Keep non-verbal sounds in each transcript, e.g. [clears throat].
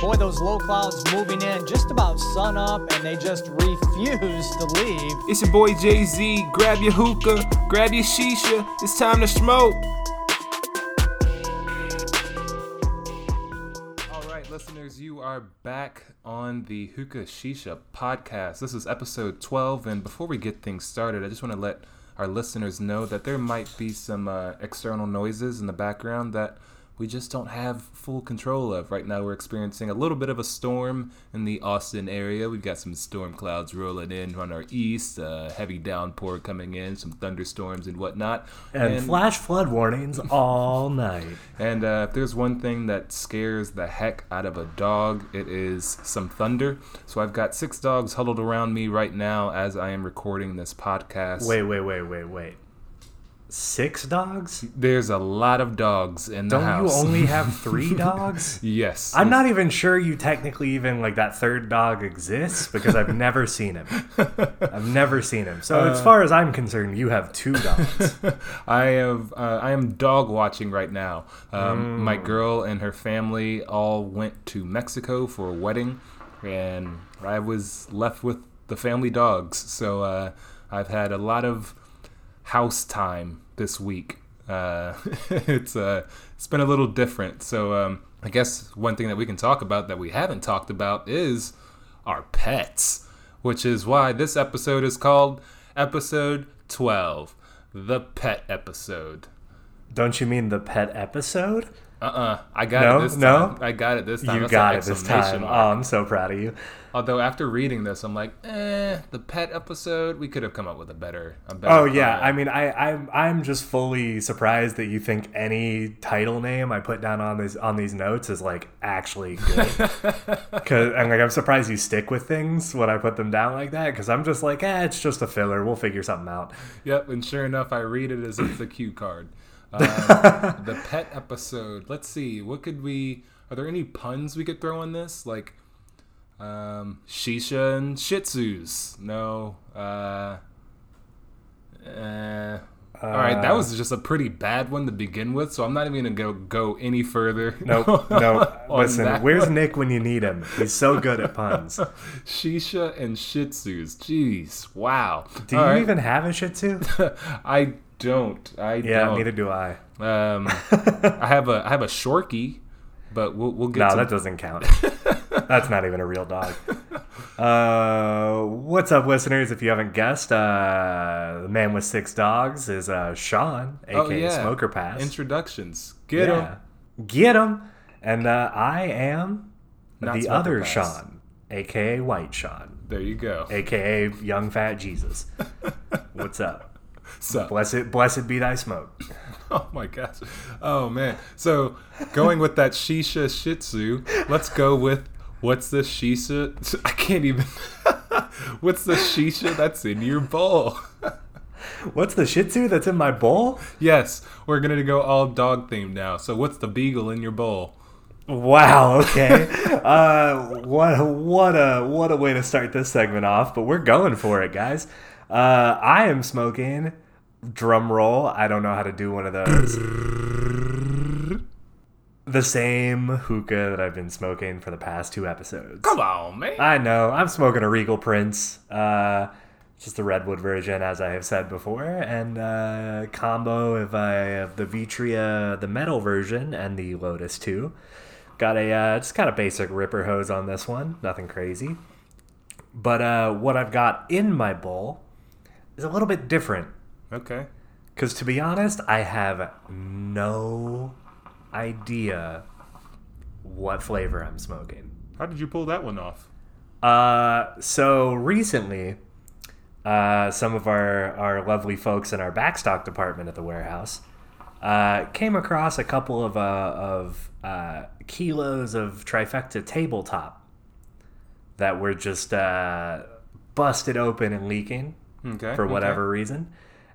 Boy, those low clouds moving in just about sun up, and they just refuse to leave. It's your boy Jay Z. Grab your hookah, grab your shisha. It's time to smoke. All right, listeners, you are back on the Hookah Shisha podcast. This is episode 12, and before we get things started, I just want to let our listeners know that there might be some uh, external noises in the background that we just don't have full control of. Right now, we're experiencing a little bit of a storm in the Austin area. We've got some storm clouds rolling in on our east, uh, heavy downpour coming in, some thunderstorms and whatnot. And, flash flood warnings all night. And uh, if there's one thing that scares the heck out of a dog, it is some thunder. So I've got six dogs huddled around me right now as I am recording this podcast. Wait, wait, wait, wait, wait. Six dogs? There's a lot of dogs in the Don't house. you only have [laughs] three dogs? yes. I'm not even sure you technically even like that third dog exists because I've never seen him. [laughs] I've never seen him. So Uh, as far as I'm concerned, you have two dogs. [laughs] I have uh, I am dog watching right now. Um, My Mm. girl and her family all went to Mexico for a wedding, and I was left with the family dogs. So uh, I've had a lot of house time this week. Uh, [laughs] it's uh, it's been a little different. So um, I guess one thing that we can talk about that we haven't talked about is our pets, which is why this episode is called episode twelve, the pet episode. Don't you mean the pet episode? Uh-uh. I got No, it this no? I got it this time. You That's got it this time. Oh, I'm so proud of you. Although after reading this, I'm like, eh, the pet episode. We could have come up with a better, a better. Oh yeah, I mean, I, I'm I'm just fully surprised that you think any title name I put down on these on these notes is like actually good. [laughs] Cause I'm like I'm surprised you stick with things when I put them down like that. Because I'm just like, eh, it's just a filler. We'll figure something out. Yep, and sure enough, I read it as if it's a cue card. Uh, [laughs] the pet episode. Let's see. What could we? Are there any puns we could throw on this? Like, um, shisha and Shih Tzus. No. Uh, eh. all right, that was just a pretty bad one to begin with, so I'm not even gonna go go any further. [laughs] No, nope. on Listen, where's one. Nick when you need him? He's so good at puns. [laughs] Shisha and Shih Tzus. Jeez, wow. Do All you right. even have a Shih Tzu? [laughs] I don't. I Yeah, don't. neither do I. Um, I have a I have a Shorky, but we'll we'll get No, to that doesn't count. That's not even a real dog. [laughs] Uh, what's up, listeners? If you haven't guessed, uh, the man with six dogs is uh, Sean, aka Oh, yeah. Smoker Pass. introductions. Get 'em. Yeah. Get him. And uh, I am Not the Smoker other Pass. Sean, aka White Sean, There you go. aka Young Fat Jesus. [laughs] What's up? So, Blessed, blessed be thy smoke. [laughs] oh my gosh, oh man. So, going with that Shisha Shih Tzu, let's go with what's the Shisha? [laughs] I can't even. [laughs] what's the Shisha that's in your bowl? [laughs] What's the Shih Tzu that's in my bowl? yes, we're gonna go all dog themed now. So, what's the beagle in your bowl? Wow. Okay. uh, what what a what a way to start this segment off. But we're going for it, guys. Uh, I am smoking. Drum roll. I don't know how to do one of those. The same hookah that I've been smoking for the past two episodes. Come on, man. I know. I'm smoking a Regal Prince. Uh, just the redwood version, as I have said before, and uh, combo of, uh, of the Vitria, the metal version, and the Lotus 2. Got a uh, just kind of basic ripper hose on this one, nothing crazy. But uh, what I've got in my bowl is a little bit different. Okay. Because to be honest, I have no idea what flavor I'm smoking. How did you pull that one off? Uh, so recently, uh, some of our, our lovely folks in our backstock department at the warehouse uh, came across a couple of, uh, of uh, kilos of trifecta tabletop that were just uh, busted open and leaking Okay. for okay. whatever reason.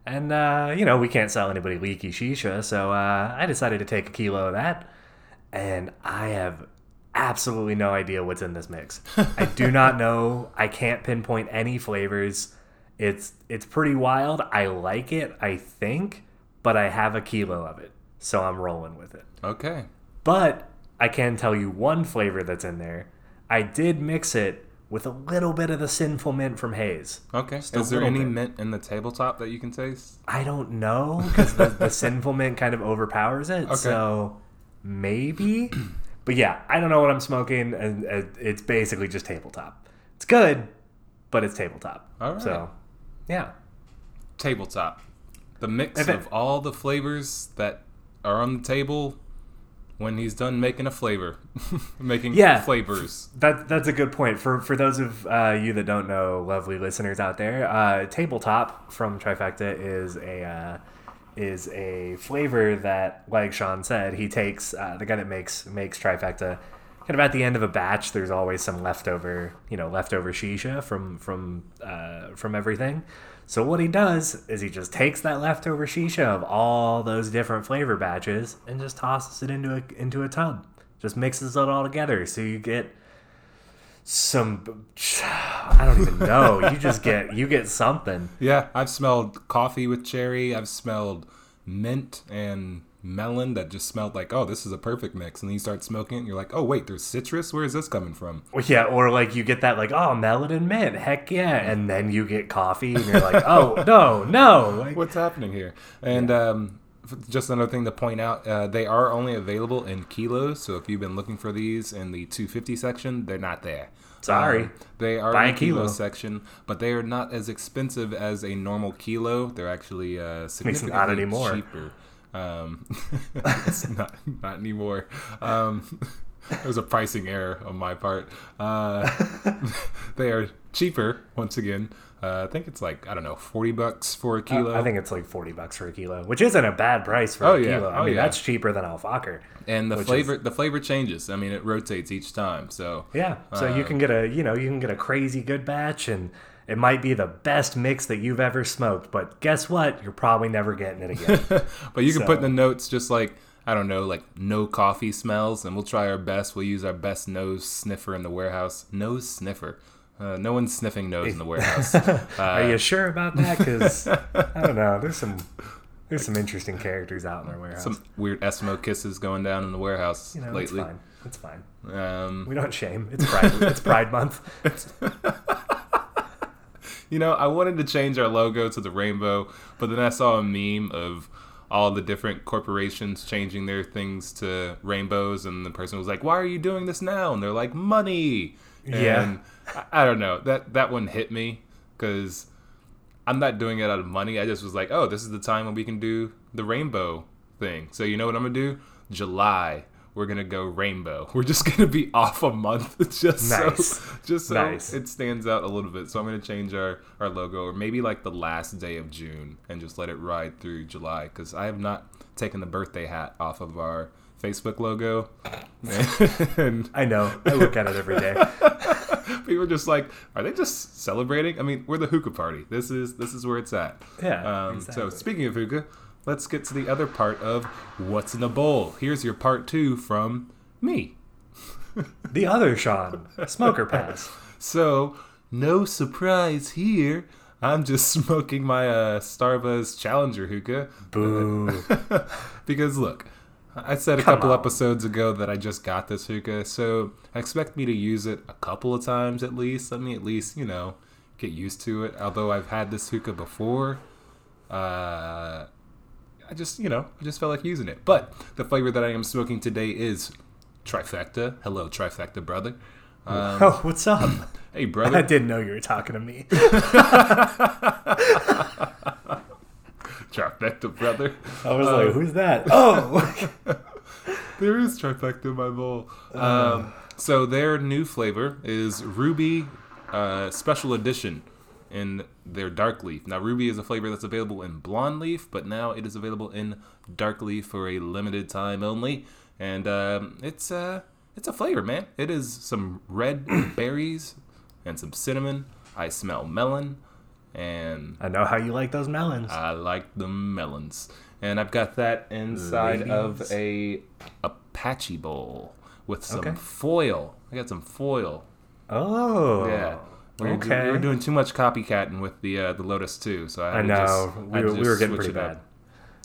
And, uh, you know, we can't sell anybody leaky shisha, so uh, I decided to take a kilo of that. And I have absolutely no idea what's in this mix. [laughs] I do not know. I can't pinpoint any flavors. It's it's pretty wild. I like it, I think, but I have a kilo of it, so I'm rolling with it. Okay. But I can tell you one flavor that's in there. I did mix it with a little bit of the sinful mint from Haze. Okay. a Is there any bit. mint in the tabletop that you can taste? I don't know because the, the sinful mint kind of overpowers it. Okay. So maybe, [clears throat] but yeah, I don't know what I'm smoking, and uh, it's basically just tabletop. It's good, but it's tabletop. All right. So yeah, Tabletop. The mix it- of all the flavors that are on the table when he's done making a flavor. [laughs] making Yeah. flavors. that that's a good point for for those of uh, you that don't know, lovely listeners out there. Uh, tabletop from Trifecta is a. Uh, is a flavor that, like Sean said, he takes uh, the guy that makes makes trifecta. Kind of at the end of a batch, there's always some leftover, you know, leftover shisha from from uh, from everything. So what he does is he just takes that leftover shisha of all those different flavor batches and just tosses it into a into a tub. Just mixes it all together, so you get some. I don't even [laughs] know. You just get you get something. Yeah, I've smelled coffee with cherry. I've smelled mint and melon that just smelled like, oh, this is a perfect mix. And then you start smoking it and you're like, oh, wait, there's citrus? Where is this coming from? Yeah, or like you get that like oh melon and mint, heck yeah, and then you get coffee and you're like oh [laughs] no no like, What's happening here? And um, just another thing to point out, uh, they are only available in kilos. So if you've been looking for these in the 250 section, they're not there. Sorry. Um, they are Buy in the kilo. kilo. section, but they are not as expensive as a normal kilo. They're actually uh, significantly anymore. cheaper. Um, [laughs] it's not not anymore. Um, [laughs] it was a pricing error on my part. Uh, [laughs] they are cheaper once again. Uh, I think it's like I don't know, forty bucks for a kilo. I think it's like forty bucks for a kilo, which isn't a bad price for Oh, a yeah. kilo. I Oh, mean yeah. that's cheaper than Al Fakher. and the flavor the flavor changes. I mean, it rotates each time. So Yeah, so you can get a you know you can get a crazy good batch, and it might be the best mix that you've ever smoked. But guess what? You're probably never getting it again. [laughs] but you can put in the notes just like I don't know, like no coffee smells, and we'll try our best. We'll use our best nose sniffer in the warehouse. Nose sniffer. Uh, no one's sniffing nose in the warehouse. [laughs] Are you sure about that? Because [laughs] I don't know. There's some there's some interesting characters out in our warehouse. Some weird Eskimo kisses going down in the warehouse you know, lately. it's fine. It's fine. Um, We don't shame. It's Pride. it's Pride Month. You know, I wanted to change our logo to the rainbow, but then I saw a meme of all the different corporations changing their things to rainbows, and the person was like, "Why are you doing this now?" And they're like, "Money." Yeah. I, I don't know that that one hit me because I'm not doing it out of money. I just was like, "Oh, this is the time when we can do the rainbow thing." So you know what I'm gonna do? July. We're gonna go rainbow. [laughs] We're just gonna be off a month, [laughs] just Nice. so, just so Nice. it stands out a little bit. So I'm gonna change our our logo, or maybe like the last day of June, and just let it ride through July. Because I have not taken the birthday hat off of our Facebook logo, [laughs] and I know. I look at it every day. people are just like, "Are they just celebrating?" I mean, we're the hookah party. This is this is where it's at. Yeah, Um, So speaking of hookah, let's get to the other part of what's in a bowl. Here's your part two from me. [laughs] The other Sean, Smoker Pass. [laughs] So, no surprise here. I'm just [laughs] smoking my uh, Starbuzz Challenger hookah. Boo. because, look, I said a Come couple on. episodes ago that I just got this hookah, so expect me to use it a couple of times at least. Let me at least, you know, get used to it. Although I've had this hookah before, uh, I just, you know, I just felt like using it. But the flavor that I am smoking today is Trifecta. Hello, Trifecta, brother. Um, oh, what's up? [laughs] hey, brother. I didn't know you were talking to me. [laughs] Trifecta, brother. I was like, who's that? Oh, [laughs] There is trifecta in my bowl. Um, so their new flavor is Ruby uh, Special Edition in their dark leaf. Now Ruby is a flavor that's available in blonde leaf, but now it is available in dark leaf for a limited time only. And um, it's uh, it's a flavor, man. It is some red [clears throat] berries and some cinnamon. I smell melon, and I know how you like those melons. I like the melons. And I've got that inside of Ladies. a Apache bowl with some Okay. foil. I got some foil. oh, Yeah. We were, do- we were doing too much copycatting with the uh, the Lotus too, so I, I know. just- we, were, we were getting pretty bad. up.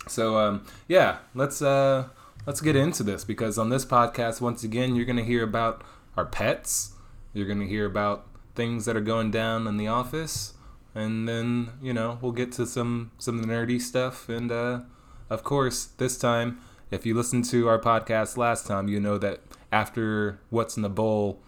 So um, yeah, let's uh, let's get into this because on this podcast, once again, you're going to hear about our pets. You're going to hear about things that are going down in the office, and then you know we'll get to some some nerdy stuff. And uh, of course, this time, if you listened to our podcast last time, you know that after what's in the bowl,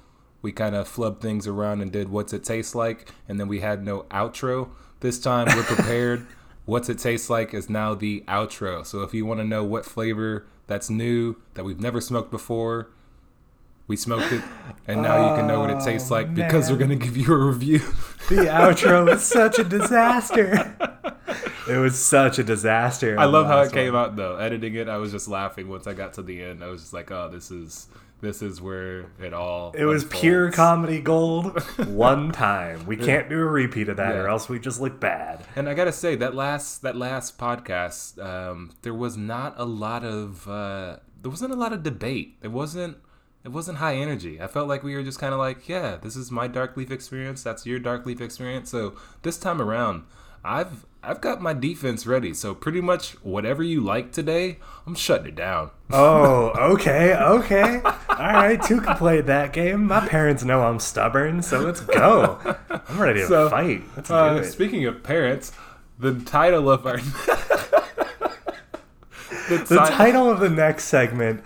we kind of flubbed things around and did what's it taste like, and then we had no outro. This time, we're prepared. [laughs] what's it taste like is now the outro. So if you want to know what flavor that's new that we've never smoked before. We smoked it, and now you can know what it oh, tastes Oh, like because we're gonna give you a review. The outro was such a disaster. [laughs] It was such a disaster. I love how it last came out though. Editing it, I was just laughing once I got to the end. I was just like, "Oh, this is this is where it all." It was unfolds. pure comedy gold [laughs] one time. We can't do a repeat of that, or else we just look bad. And I gotta say that last that last podcast, um, there was not a lot of uh, there wasn't a lot of debate. It wasn't it wasn't high energy. I felt like we were just kind of like, yeah, this is my dark leaf experience. That's your dark leaf experience. So this time around, I've I've got my defense ready. So pretty much whatever you like today, I'm shutting it down. [laughs] Oh, okay, okay. All right, two can play that game. My parents know I'm stubborn, so let's go. I'm ready to So, fight. Let's do Uh, it. speaking of parents, the title of our [laughs] the, the title of the next segment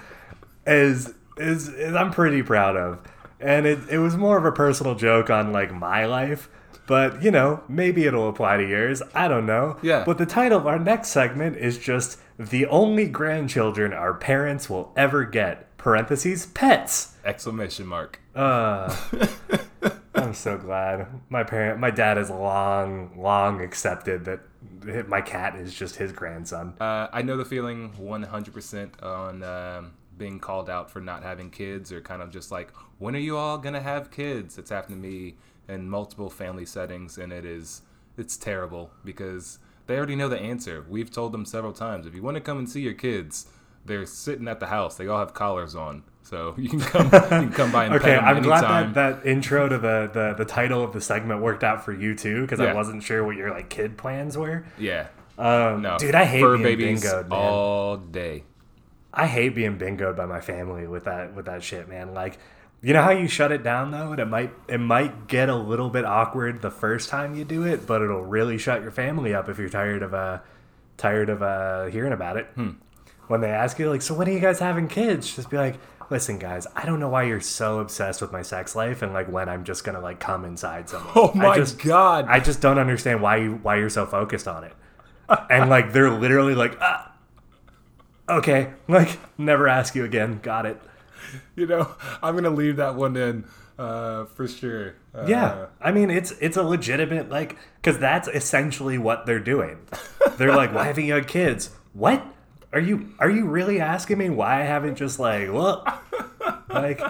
is, is is I'm pretty proud of, and it it was more of a personal joke on like my life. But you know, maybe it'll apply to yours. I don't know. Yeah. But the title of our next segment is just the only grandchildren our parents will ever get. Parentheses pets. exclamation mark. Uh, [laughs] I'm so glad my parent, my dad has long, long accepted that my cat is just his grandson. Uh, I know the feeling 100% on um, being called out for not having kids or kind of just like, when are you all going to have kids? It's happened to me in multiple family settings and it is, it's terrible because they already know the answer. We've told them several times, if you want to come and see your kids, they're sitting at the house. They all have collars on. So [laughs] you can come, you can come by and [laughs] Okay, pet them I'm glad that that intro to the, the, the title of the segment worked out for you too, because I wasn't sure what your like kid plans were. yeah. Um, No. dude, I hate fur being babies bingoed, all day. I hate being bingoed by my family with that with that shit, man. Like, you know how you shut it down though, and it might it might get a little bit awkward the first time you do it, but it'll really shut your family up if you're tired of uh tired of uh hearing about it. Hmm. When they ask you like, so when are you guys having kids? Just be like, listen, guys, I don't know why you're so obsessed with my sex life and like when I'm just gonna like come inside someone. Oh I my just, God. I just don't understand why you why you're so focused on it. and like they're literally like, ah, okay, like never ask you again. Got it. [laughs] you know, I'm gonna leave that one in uh, for sure. Uh, Yeah, I mean it's it's a legitimate like because that's essentially what they're doing. [laughs] They're like, why haven't you had kids? What are you are you really asking me why I haven't just like look like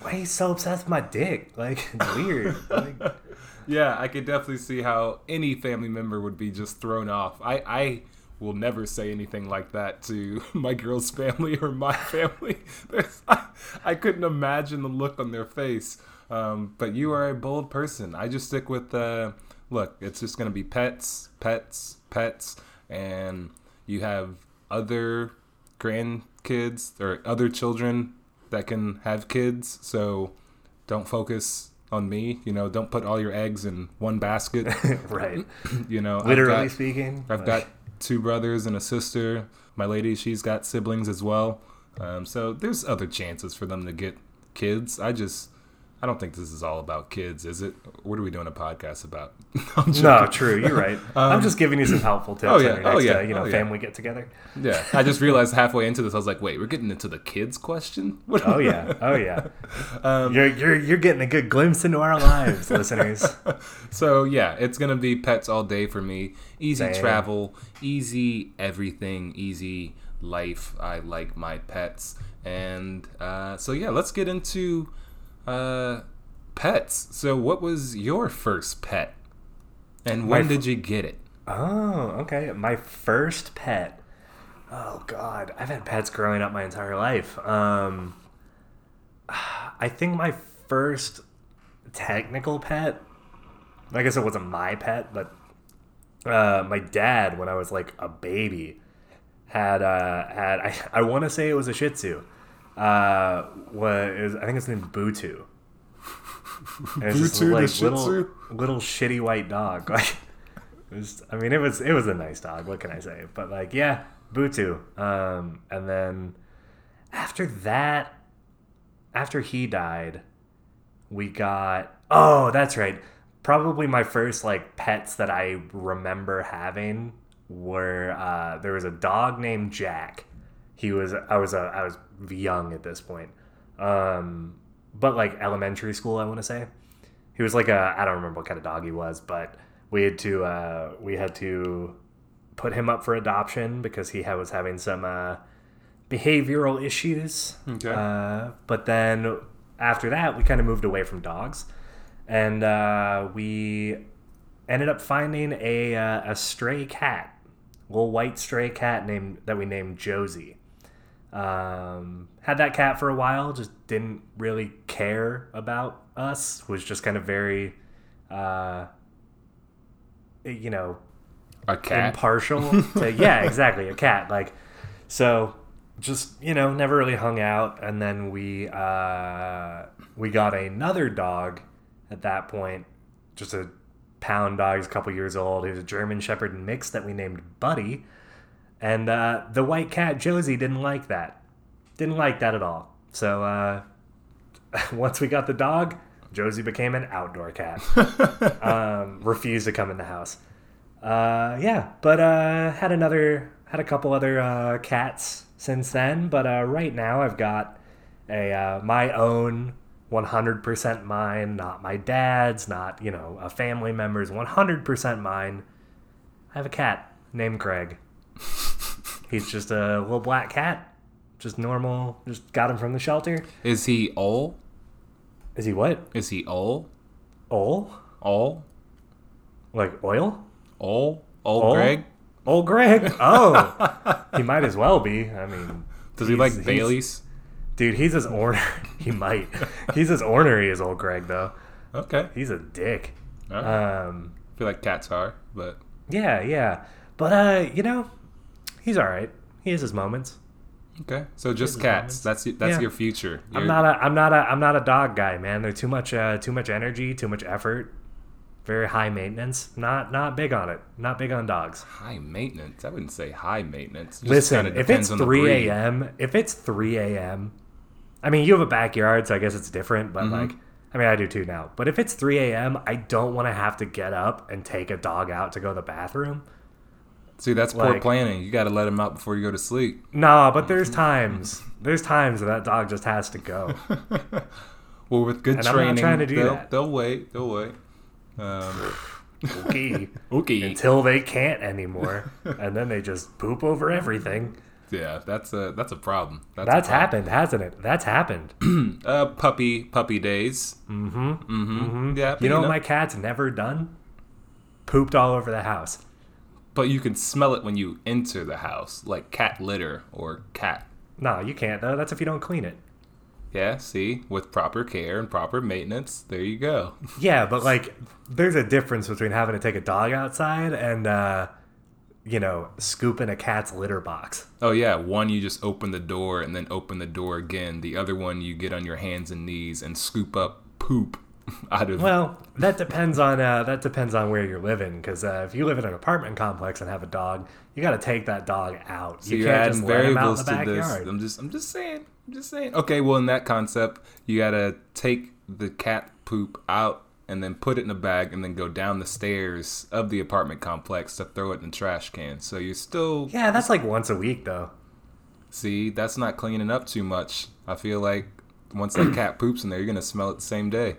why are you so obsessed with my dick? Like it's weird. Like, [laughs] yeah, I could definitely see how any family member would be just thrown off. I, I will never say anything like that to [laughs] my girl's family or my family. [laughs] There's, I, I couldn't imagine the look on their face. Um, but you are a bold person. I just stick with uh, look. It's just gonna be pets, pets, pets, and you have other grandkids or other children that can have kids. So don't focus on me. You know, don't put all your eggs in one basket. [laughs] right. [clears throat] you know, I've Literally got- speaking. I've like- got two brothers and a sister. My lady, she's got siblings as well. Um, so there's other chances for them to get kids. I just, I don't think this is all about kids, is it? What are we doing a podcast about? [laughs] No, true. You're right. I'm just giving you some helpful tips oh, on yeah, your oh, next, yeah, uh, you know, oh, yeah. family get together. Yeah, I just realized halfway into this, I was like, wait, we're getting into the kids question. [laughs] What? Oh yeah, oh yeah. Um, you're you're you're getting a good glimpse into our lives, [laughs] listeners. So yeah, it's gonna be pets all day for me. Easy Same. travel, easy everything, easy life. I like my pets, and uh, so yeah, let's get into uh, pets. So what was your first pet, and when f- did you get it? Oh, okay. My first pet. Oh God, I've had pets growing up my entire life. Um, I think my first technical pet. I guess it wasn't my pet, but uh, my dad, when I was like a baby, had uh, had I, I want to say it was a Shih Tzu. Uh, was I think it's named Butu. And it's Butu the like, Shih little little shitty white dog. [laughs] Like it was, I mean, it was it was a nice dog. What can I say? But like, yeah, Butu. Um, and then after that, after he died, we got oh that's right probably my first like pets that i remember having were uh, there was a dog named jack he was i was a I was young at this point um, but like elementary school i want to say he was like a i don't remember what kind of dog he was but we had to uh, we had to put him up for adoption because he was having some uh, behavioral issues Okay. uh, but then after that, we kind of moved away from dogs, and uh, we ended up finding a uh, a stray cat, A little white stray cat named that we named Josie. Um, had that cat for a while, just didn't really care about us. Was just kind of very, uh, you know, A cat. impartial to [laughs] yeah exactly a cat like so just you know never really hung out and then we uh we got another dog at that point just a pound dog he's a couple years old he was a german shepherd mix that we named buddy and uh the white cat josie didn't like that didn't like that at all so uh [laughs] once we got the dog josie became an outdoor cat [laughs] um refused to come in the house uh, yeah, but uh, had another, had a couple other uh, cats since then. But uh, right now, I've got a uh, my own, 100% mine, not my dad's, not you know a family member's, 100% mine. I have a cat named Craig. [laughs] He's just a little black cat, just normal. Just got him from the shelter. Is he Ol? Is he what? Is he Ol? Ol? Ol? Like oil? Ol? Ol Ol? Greg? Old Greg? Oh, [laughs] he might as well be. I mean, Does he like Bailey's? Dude, he's as ornery. [laughs] he might. [laughs] He's as ornery as old Greg, though. Okay. He's a dick. Um, I feel like cats are, but yeah, yeah. But uh, you know, he's all right. He has his moments. okay. So just cats. moments. That's that's Yeah. your future. I'm not a. I'm not a. I'm not a dog guy, man. They're too much. Uh, too much energy. Too much effort. Very high maintenance. Not not big on it. Not big on dogs. high maintenance. I wouldn't say high maintenance. Just Listen, if it's 3 a.m., if it's 3 a.m., I mean, you have a backyard, so I guess it's different, but Mm-hmm. like, I mean, I do too now. But if it's 3 a.m., I don't want to have to get up and take a dog out to go to the bathroom. See, that's poor Like- planning. You got to let him out before you go to sleep. Nah, but there's times, there's times that that dog just has to go. [laughs] Well, with good And training, trying to do they'll, they'll wait. They'll wait. Um, Okay. [laughs] okay. Until they can't anymore, and then they just poop over everything. yeah, that's a that's a problem. That's, a problem. happened, hasn't it? That's happened. [clears throat] Uh, puppy puppy days. Mm-hmm. Mm-hmm. Yeah. but You know what my cat's never done? Pooped all over the house. But you can smell it when you enter the house, like cat litter or cat. Nah, you can't though. That's if you don't clean it. Yeah, see, with proper care and proper maintenance, there you go. [laughs] Yeah, but like, there's a difference between having to take a dog outside and, uh, you know, scooping a cat's litter box. Oh yeah, one you just open the door and then open the door again. The other one you get on your hands and knees and scoop up poop [laughs] out of. Well, that depends on uh, that depends on where you're living. Because uh, if you live in an apartment complex and have a dog, you got to take that dog out. so you you're can't just let him out variables in the to this. I'm just, I'm just saying, I'm just saying. Okay, well in that concept, you gotta take the cat poop out and then put it in a bag and then go down the stairs of the apartment complex to throw it in the trash can. So you're still Yeah, that's like once a week though. See, that's not cleaning up too much. I feel like once that cat [clears throat] poops in there, you're gonna smell it the same day.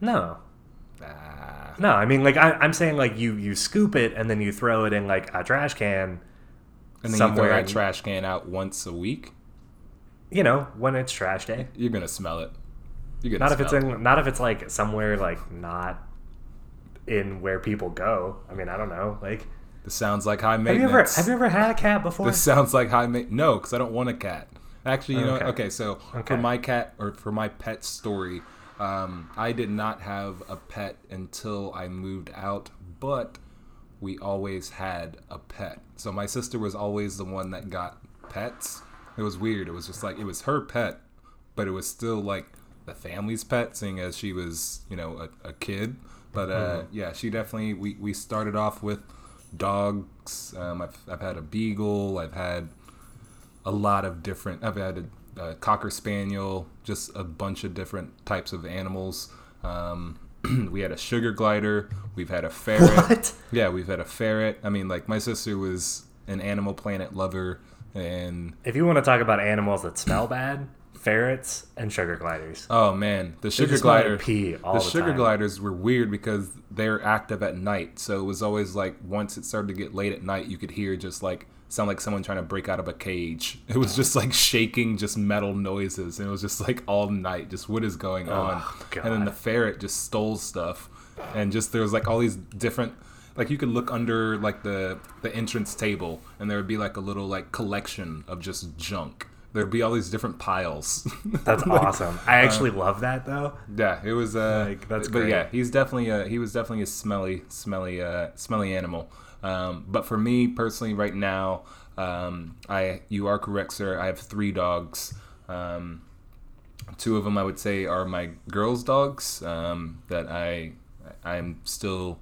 No, no. I mean, like I, I'm saying, like you you scoop it and then you throw it in like a trash can. and then you Somewhere throw that trash can out once a week. You know, when it's trash day. You're gonna smell it. You're Not gonna if it's smell it. in. Not if it's like somewhere like not in where people go. I mean, I don't know. Like, This sounds like high have you maintenance. ever have you ever had a cat before? This sounds like high maintenance. No, because I don't want a cat. Actually, you know, Okay. okay. So Okay. for my cat or for my pet story, um, I did not have a pet until I moved out. But we always had a pet. So my sister was always the one that got pets. It was weird. It was just like it was her pet, but it was still like the family's pet, seeing as she was, you know, a, a kid. But uh, yeah, she definitely. We, we started off with dogs. Um, I've I've had a beagle. I've had a lot of different. I've had a, a cocker spaniel, just a bunch of different types of animals. Um, [clears throat] we had a sugar glider. We've had a ferret. [laughs] What? Yeah, we've had a ferret. I mean, like my sister was an Animal Planet lover, and If you want to talk about animals that smell bad, ferrets and sugar gliders. oh man, the sugar just glider. pee all the the sugar time. gliders were weird because they're active at night. So it was always like once it started to get late at night, you could hear just like sound like someone trying to break out of a cage. [laughs] It was just like shaking, just metal noises, and it was just like all night. Just what is going on? And then the ferret just stole stuff, and just there was like all these different. Like you could look under like the the entrance table, and there would be like a little like collection of just junk. There'd be all these different piles. [laughs] That's awesome. I actually love that though. Yeah, it was. Uh, Like, that's but great. yeah, he's definitely. A, he was definitely a smelly, smelly, uh, smelly animal. Um, but for me personally, right now, um, I you are correct, sir. I have three dogs. Um, two of them, I would say, are my girls' dogs. Um, that I, I'm still,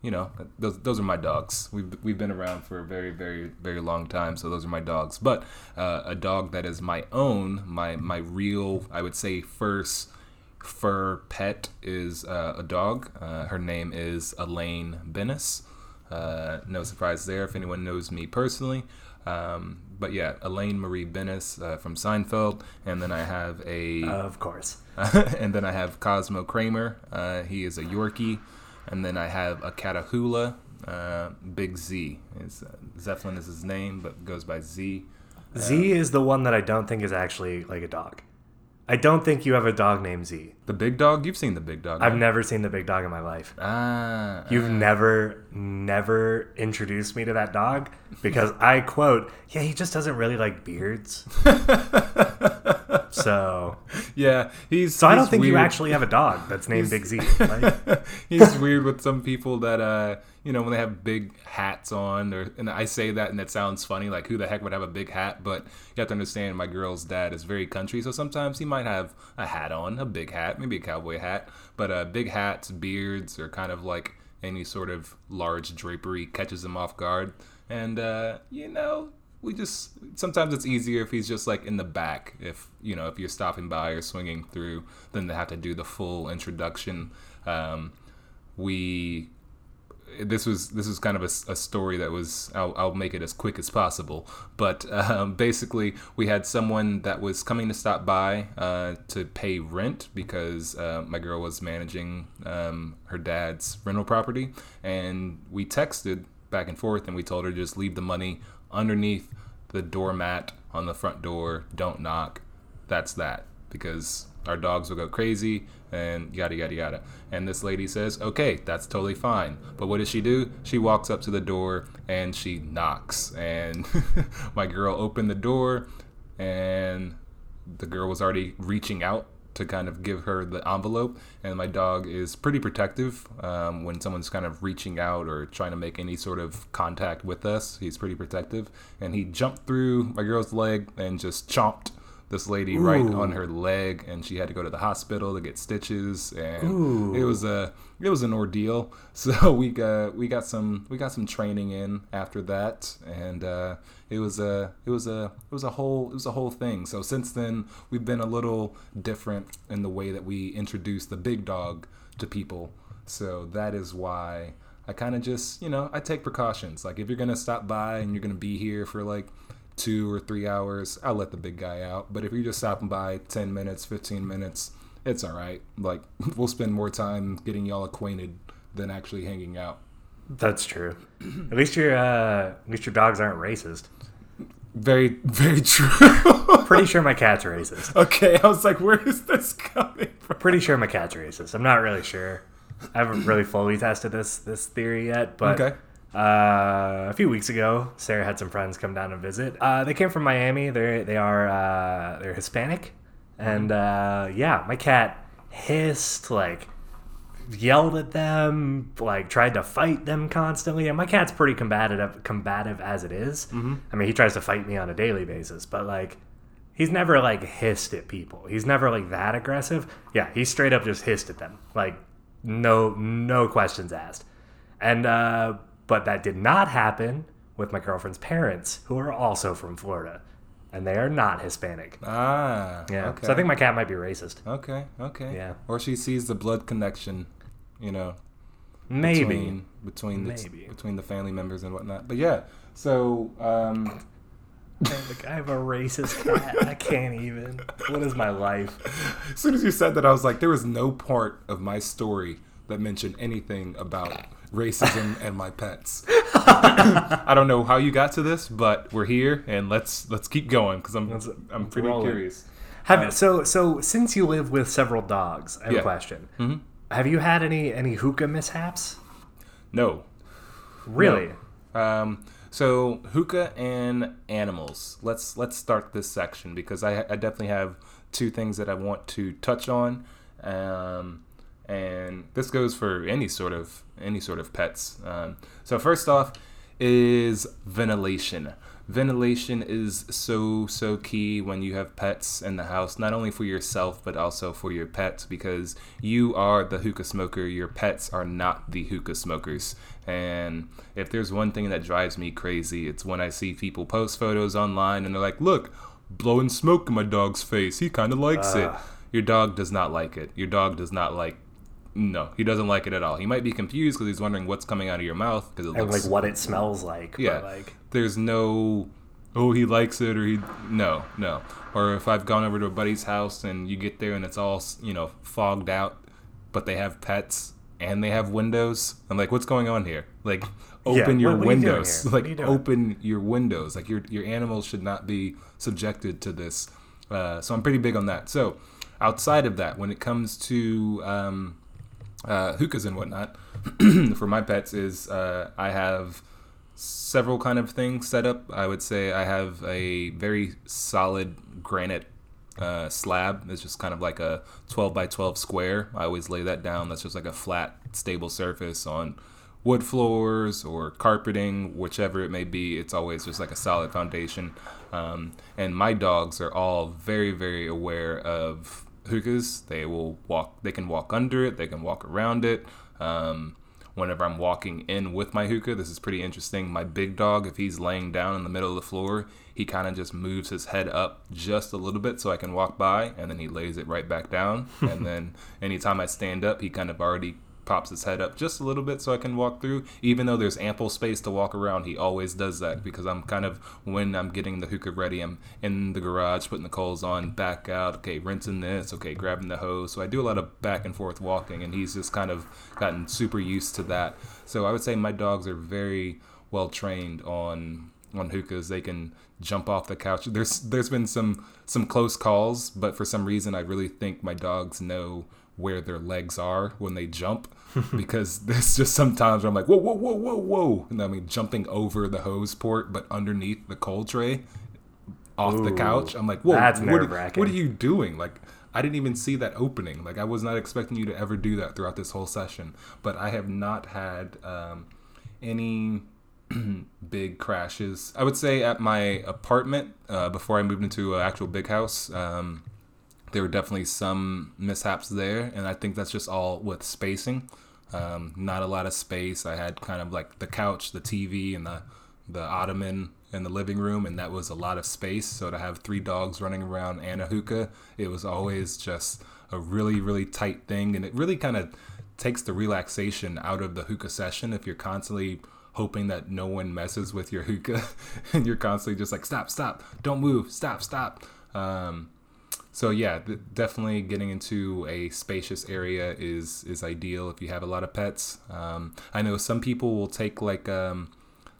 you know, those those are my dogs. We've we've been around for a very very very long time, so those are my dogs. But uh, a dog that is my own, my my real, I would say, first fur pet is uh, a dog. Uh, her name is Elaine Benes. Uh, no surprise there if anyone knows me personally. Um, but yeah, Elaine Marie Benes uh, from Seinfeld, and then I have a Of course. [laughs] and then I have Cosmo Kramer. Uh, he is a Yorkie, and then I have a Catahoula, uh, Big Z. Is uh, Zeppelin is his name, but goes by Z. Z is the one that I don't think is actually like a dog. I don't think you have a dog named Z. The big dog. You've seen the big dog. I've right? never seen the big dog in my life. Ah, You've never, never introduced me to that dog because [laughs] I quote, yeah, he just doesn't really like beards. so, yeah. He's so I don't he's think you actually have a dog that's named Big Z. [laughs] Like, he's weird with some people that uh you know when they have big hats on and I say that and it sounds funny like who the heck would have a big hat? But you have to understand my girl's dad is very country so sometimes he might have a hat on a big hat maybe a cowboy hat. But uh big hats beards or kind of like any sort of large drapery catches him off guard. And uh you know we just sometimes it's easier if he's just like in the back if you know if you're stopping by or swinging through then they have to do the full introduction. Um, we this was this was kind of a, a story that was I'll, I'll make it as quick as possible. But um, basically we had someone that was coming to stop by uh, to pay rent because uh, my girl was managing um, her dad's rental property. And we texted back and forth and we told her to just leave the money underneath the doormat on the front door. Don't knock. That's that. Because our dogs will go crazy and yada yada yada. And this lady says, "Okay, that's totally fine." But what does she do? She walks up to the door and she knocks. And [laughs] my girl opened the door, and the girl was already reaching out to kind of give her the envelope. And my dog is pretty protective um, when someone's kind of reaching out or trying to make any sort of contact with us. He's pretty protective, and he jumped through my girl's leg and just chomped this lady right on her leg and she had to go to the hospital to get stitches and it was a it was an ordeal. [laughs] So we got we got some we got some training in after that and uh, it was a it was a it was a whole it was a whole thing. So since then we've been a little different in the way that we introduce the big dog to people. So that is why I kind of just you know I take precautions. Like if you're gonna stop by and you're gonna be here for like two or three hours, I'll let the big guy out. But if you're just stopping by 10 minutes, 15 minutes, it's all right. Like, [laughs] we'll spend more time getting y'all acquainted than actually hanging out. that's true. At least your, uh, at least your dogs aren't racist. Very, very true. [laughs] Pretty sure my cat's racist. okay, I was like, where is this coming from? Pretty sure my cat's racist. I'm not really sure. I haven't really fully tested this this theory yet, but Okay. Uh, a few weeks ago, Sarah had some friends come down and visit. Uh, they came from Miami. They they are uh, they're Hispanic, and uh, yeah, my cat hissed like yelled at them, like tried to fight them constantly. And my cat's pretty combative, combative as it is. Mm-hmm. I mean, he tries to fight me on a daily basis, but like, he's never like hissed at people. He's never like that aggressive. Yeah, he straight up just hissed at them, like no no questions asked. And uh, but that did not happen with my girlfriend's parents, who are also from Florida, and they are not Hispanic. Ah, Yeah, Okay. so I think my cat might be racist. Okay. Okay. Yeah. Or she sees the blood connection, you know, Maybe. between between the, Maybe. between the family members and whatnot. But yeah. So um, [laughs] Like, I have a racist cat. I can't even. What is my life? [laughs] as soon as you said that, I was like, there was no part of my story that mentioned anything about racism [laughs] and my pets. I don't know how you got to this, but we're here, and let's let's keep going because I'm I'm pretty roll it. curious. Have so so since you live with several dogs, I have Yeah. a question. Have you had any any hookah mishaps? No, Really? Um, so hookah and animals. Let's let's start this section because I, I definitely have two things that I want to touch on, um, and this goes for any sort of any sort of pets. Um, so first off is ventilation. Ventilation is so so key when you have pets in the house, not only for yourself but also for your pets because you are the hookah smoker. Your pets are not the hookah smokers. And if there's one thing that drives me crazy, it's when I see people post photos online and they're like, "Look, blowing smoke in my dog's face. He kind of likes it." Your dog does not like it. Your dog does not like. No, he doesn't like it at all. He might be confused because he's wondering what's coming out of your mouth because it And looks like what it smells like. yeah. But like There's no, oh, he likes it or he, no, no. Or if I've gone over to a buddy's house and you get there and it's all, you know, fogged out, but they have pets and they have windows. I'm like, what's going on here? Like, open your what- what you windows. are Like, you open your windows. Like, your, your animals should not be subjected to this. Uh, so I'm pretty big on that. So outside of that, when it comes to, um, uh, hookahs and whatnot [clears throat] for my pets is uh, I have several kind of things set up. I would say I have a very solid granite uh, slab. It's just kind of like a 12 by 12 square. I always lay that down. That's just like a flat, stable surface on wood floors or carpeting, whichever it may be. It's always just like a solid foundation. Um, and my dogs are all very, very aware of hookahs. They will walk. They can walk under it. They can walk around it. Um, whenever I'm walking in with my hookah, this is pretty interesting. My big dog, if he's laying down in the middle of the floor, he kind of just moves his head up just a little bit so I can walk by, and then he lays it right back down. and then [laughs] anytime I stand up, he kind of already pops his head up just a little bit so I can walk through. Even though there's ample space to walk around, he always does that because I'm kind of when I'm getting the hookah ready, I'm in the garage putting the coals on, back out, okay, rinsing this, okay, grabbing the hose. So I do a lot of back and forth walking, and he's just kind of gotten super used to that. So I would say my dogs are very well trained on on hookahs. They can jump off the couch. There's there's been some some close calls, but for some reason I really think my dogs know where their legs are when they jump [laughs] because there's just sometimes where I'm like whoa whoa whoa whoa whoa. And I mean jumping over the hose port but underneath the coal tray off the couch I'm like whoa what, are- what are you doing? Like I didn't even see that opening. Like I was not expecting you to ever do that throughout this whole session but I have not had um, any [clears throat] big crashes. I would say at my apartment uh, before I moved into an actual big house, um, there were definitely some mishaps there, and I think that's just all with spacing. Um, not a lot of space. I had kind of like the couch, the TV, and the the ottoman in the living room, and that was a lot of space. So to have three dogs running around and a hookah, it was always just a really really tight thing, and it really kind of takes the relaxation out of the hookah session if you're constantly hoping that no one messes with your hookah [laughs] and you're constantly just like stop stop don't move stop stop um, so yeah th- definitely getting into a spacious area is is ideal if you have a lot of pets. Um, i know some people will take like um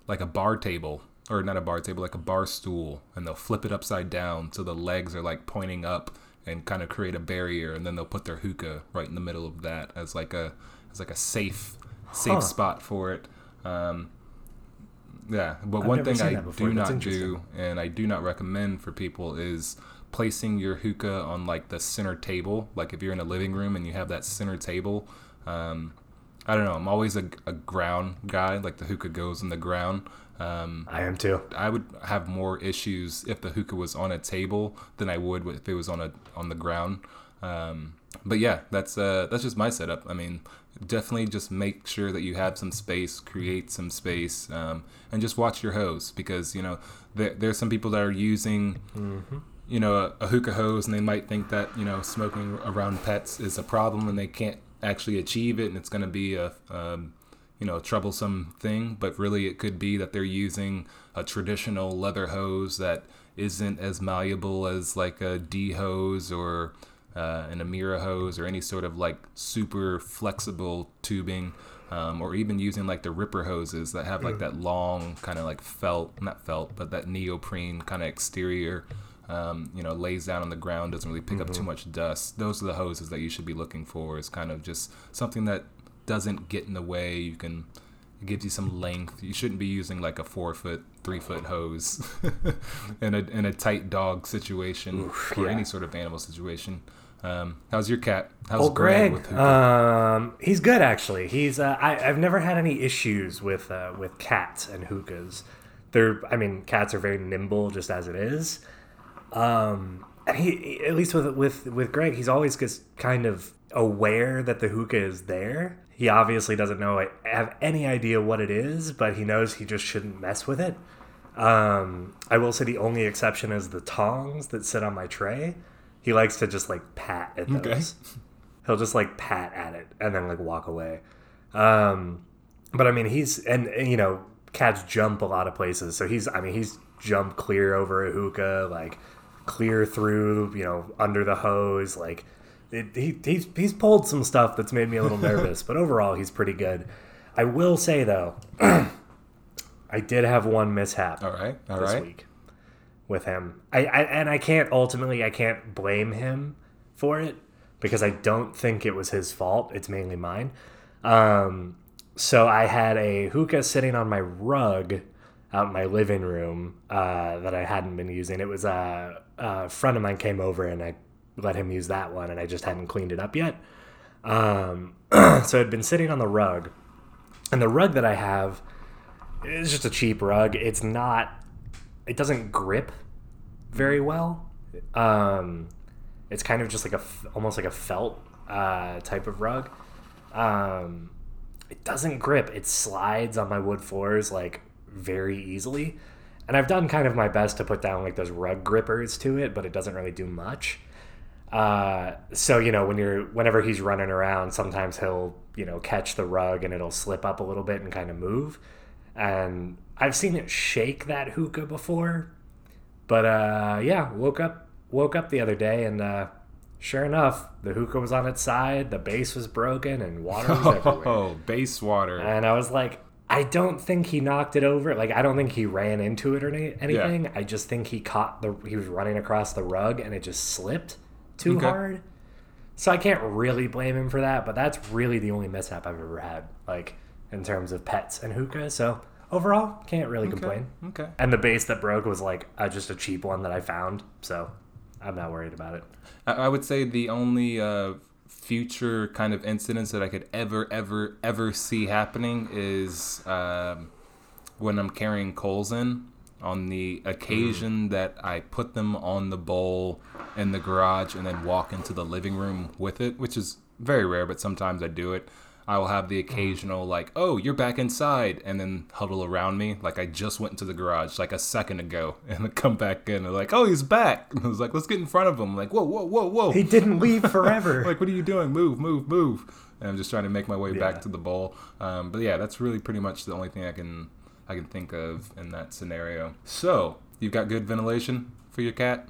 like a bar table or not a bar table like a bar stool and they'll flip it upside down so the legs are like pointing up and kind of create a barrier and then they'll put their hookah right in the middle of that as like a as like a safe safe Huh. spot for it. Um, yeah, but I've one thing I do That's not do, and I do not recommend for people, is placing your hookah on like the center table. Like if you're in a living room and you have that center table, Um, I don't know. I'm always a, a ground guy. Like the hookah goes in the ground. Um, I am too. I would have more issues if the hookah was on a table than I would if it was on a on the ground. Um, but yeah, that's uh, that's just my setup. I mean, definitely just make sure that you have some space, create some space, um, and just watch your hose because you know there there's some people that are using. You know, a, a hookah hose, and they might think that you know smoking around pets is a problem, and they can't actually achieve it, and it's going to be a um, you know troublesome thing. But really it could be that they're using a traditional leather hose that isn't as malleable as like a D hose or uh, an Amira hose or any sort of like super flexible tubing um, or even using like the ripper hoses that have like that long kind of like felt not felt but that neoprene kind of exterior um, you know lays down on the ground doesn't really pick up too much dust those are the hoses that you should be looking for is kind of just something that doesn't get in the way. You can it gives you some length. You shouldn't be using like a four foot, three foot hose [laughs] in a in a tight dog situation or yeah. any sort of animal situation. Um, how's your cat? How's Oh, Greg. with hookah? Um, he's good actually. He's uh, I, I've never had any issues with uh, with cats and hookahs. They're I mean cats are very nimble just as it is. Um, and he at least with with with Greg, he's always just kind of aware that the hookah is there. He obviously doesn't know have any idea what it is, but he knows he just shouldn't mess with it. Um, I will say the only exception is the tongs that sit on my tray. He likes to just like pat at those. Okay. He'll just like pat at it and then like walk away. Um, but I mean, he's and, and, you know, cats jump a lot of places, so he's I mean he's jumped clear over a hookah, like clear through, you know, under the hose, like. It, he, he's, he's pulled some stuff that's made me a little [laughs] nervous, but overall he's pretty good. I will say though, [clears throat] I did have one mishap all right, all this right. week with him. I, I and I can't ultimately I can't blame him for it because I don't think it was his fault. It's mainly mine. Um, so I had a hookah sitting on my rug out in my living room uh, that I hadn't been using. It was a, a friend of mine came over and I let him use that one, and I just hadn't cleaned it up yet. Um, [clears throat] so it had been sitting on the rug, and the rug that I have is just a cheap rug. It's not. It doesn't grip very well. Um, it's kind of just like a almost like a felt uh, type of rug. Um, it doesn't grip. It slides on my wood floors like very easily. And I've done kind of my best to put down like those rug grippers to it, but it doesn't really do much. Uh, so you know when you're whenever he's running around, sometimes he'll you know catch the rug and it'll slip up a little bit and kind of move. And I've seen it shake that hookah before, but uh, yeah, woke up woke up the other day and uh, sure enough, the hookah was on its side, the base was broken, and water was [laughs] everywhere. Oh, base water. And I was like, I don't think he knocked it over. Like, I don't think he ran into it or any, anything. I just think he caught the. He was running across the rug and it just slipped too Okay. hard. So I can't really blame him for that. But that's really the only mishap I've ever had, like in terms of pets and hookah. So overall, can't really complain. okay. And the base that broke was like uh, just a cheap one that I found. So I'm not worried about it. I, I would say the only uh, future kind of incidents that I could ever, ever, ever see happening is um, when I'm carrying coals in. On the occasion that I put them on the bowl in the garage and then walk into the living room with it, which is very rare, but sometimes I do it. I will have the occasional like, "Oh, you're back inside," and then huddle around me like I just went into the garage like a second ago, [laughs] and then come back in and like, "Oh, he's back." And [laughs] I was like, "Let's get in front of him." like, "Whoa, whoa, whoa, whoa!" He didn't leave [laughs] forever. like, what are you doing? Move, move, move! And I'm just trying to make my way Yeah. back to the bowl. Um, but yeah, that's really pretty much the only thing I can I can think of in that scenario. So you've got good ventilation for your cat.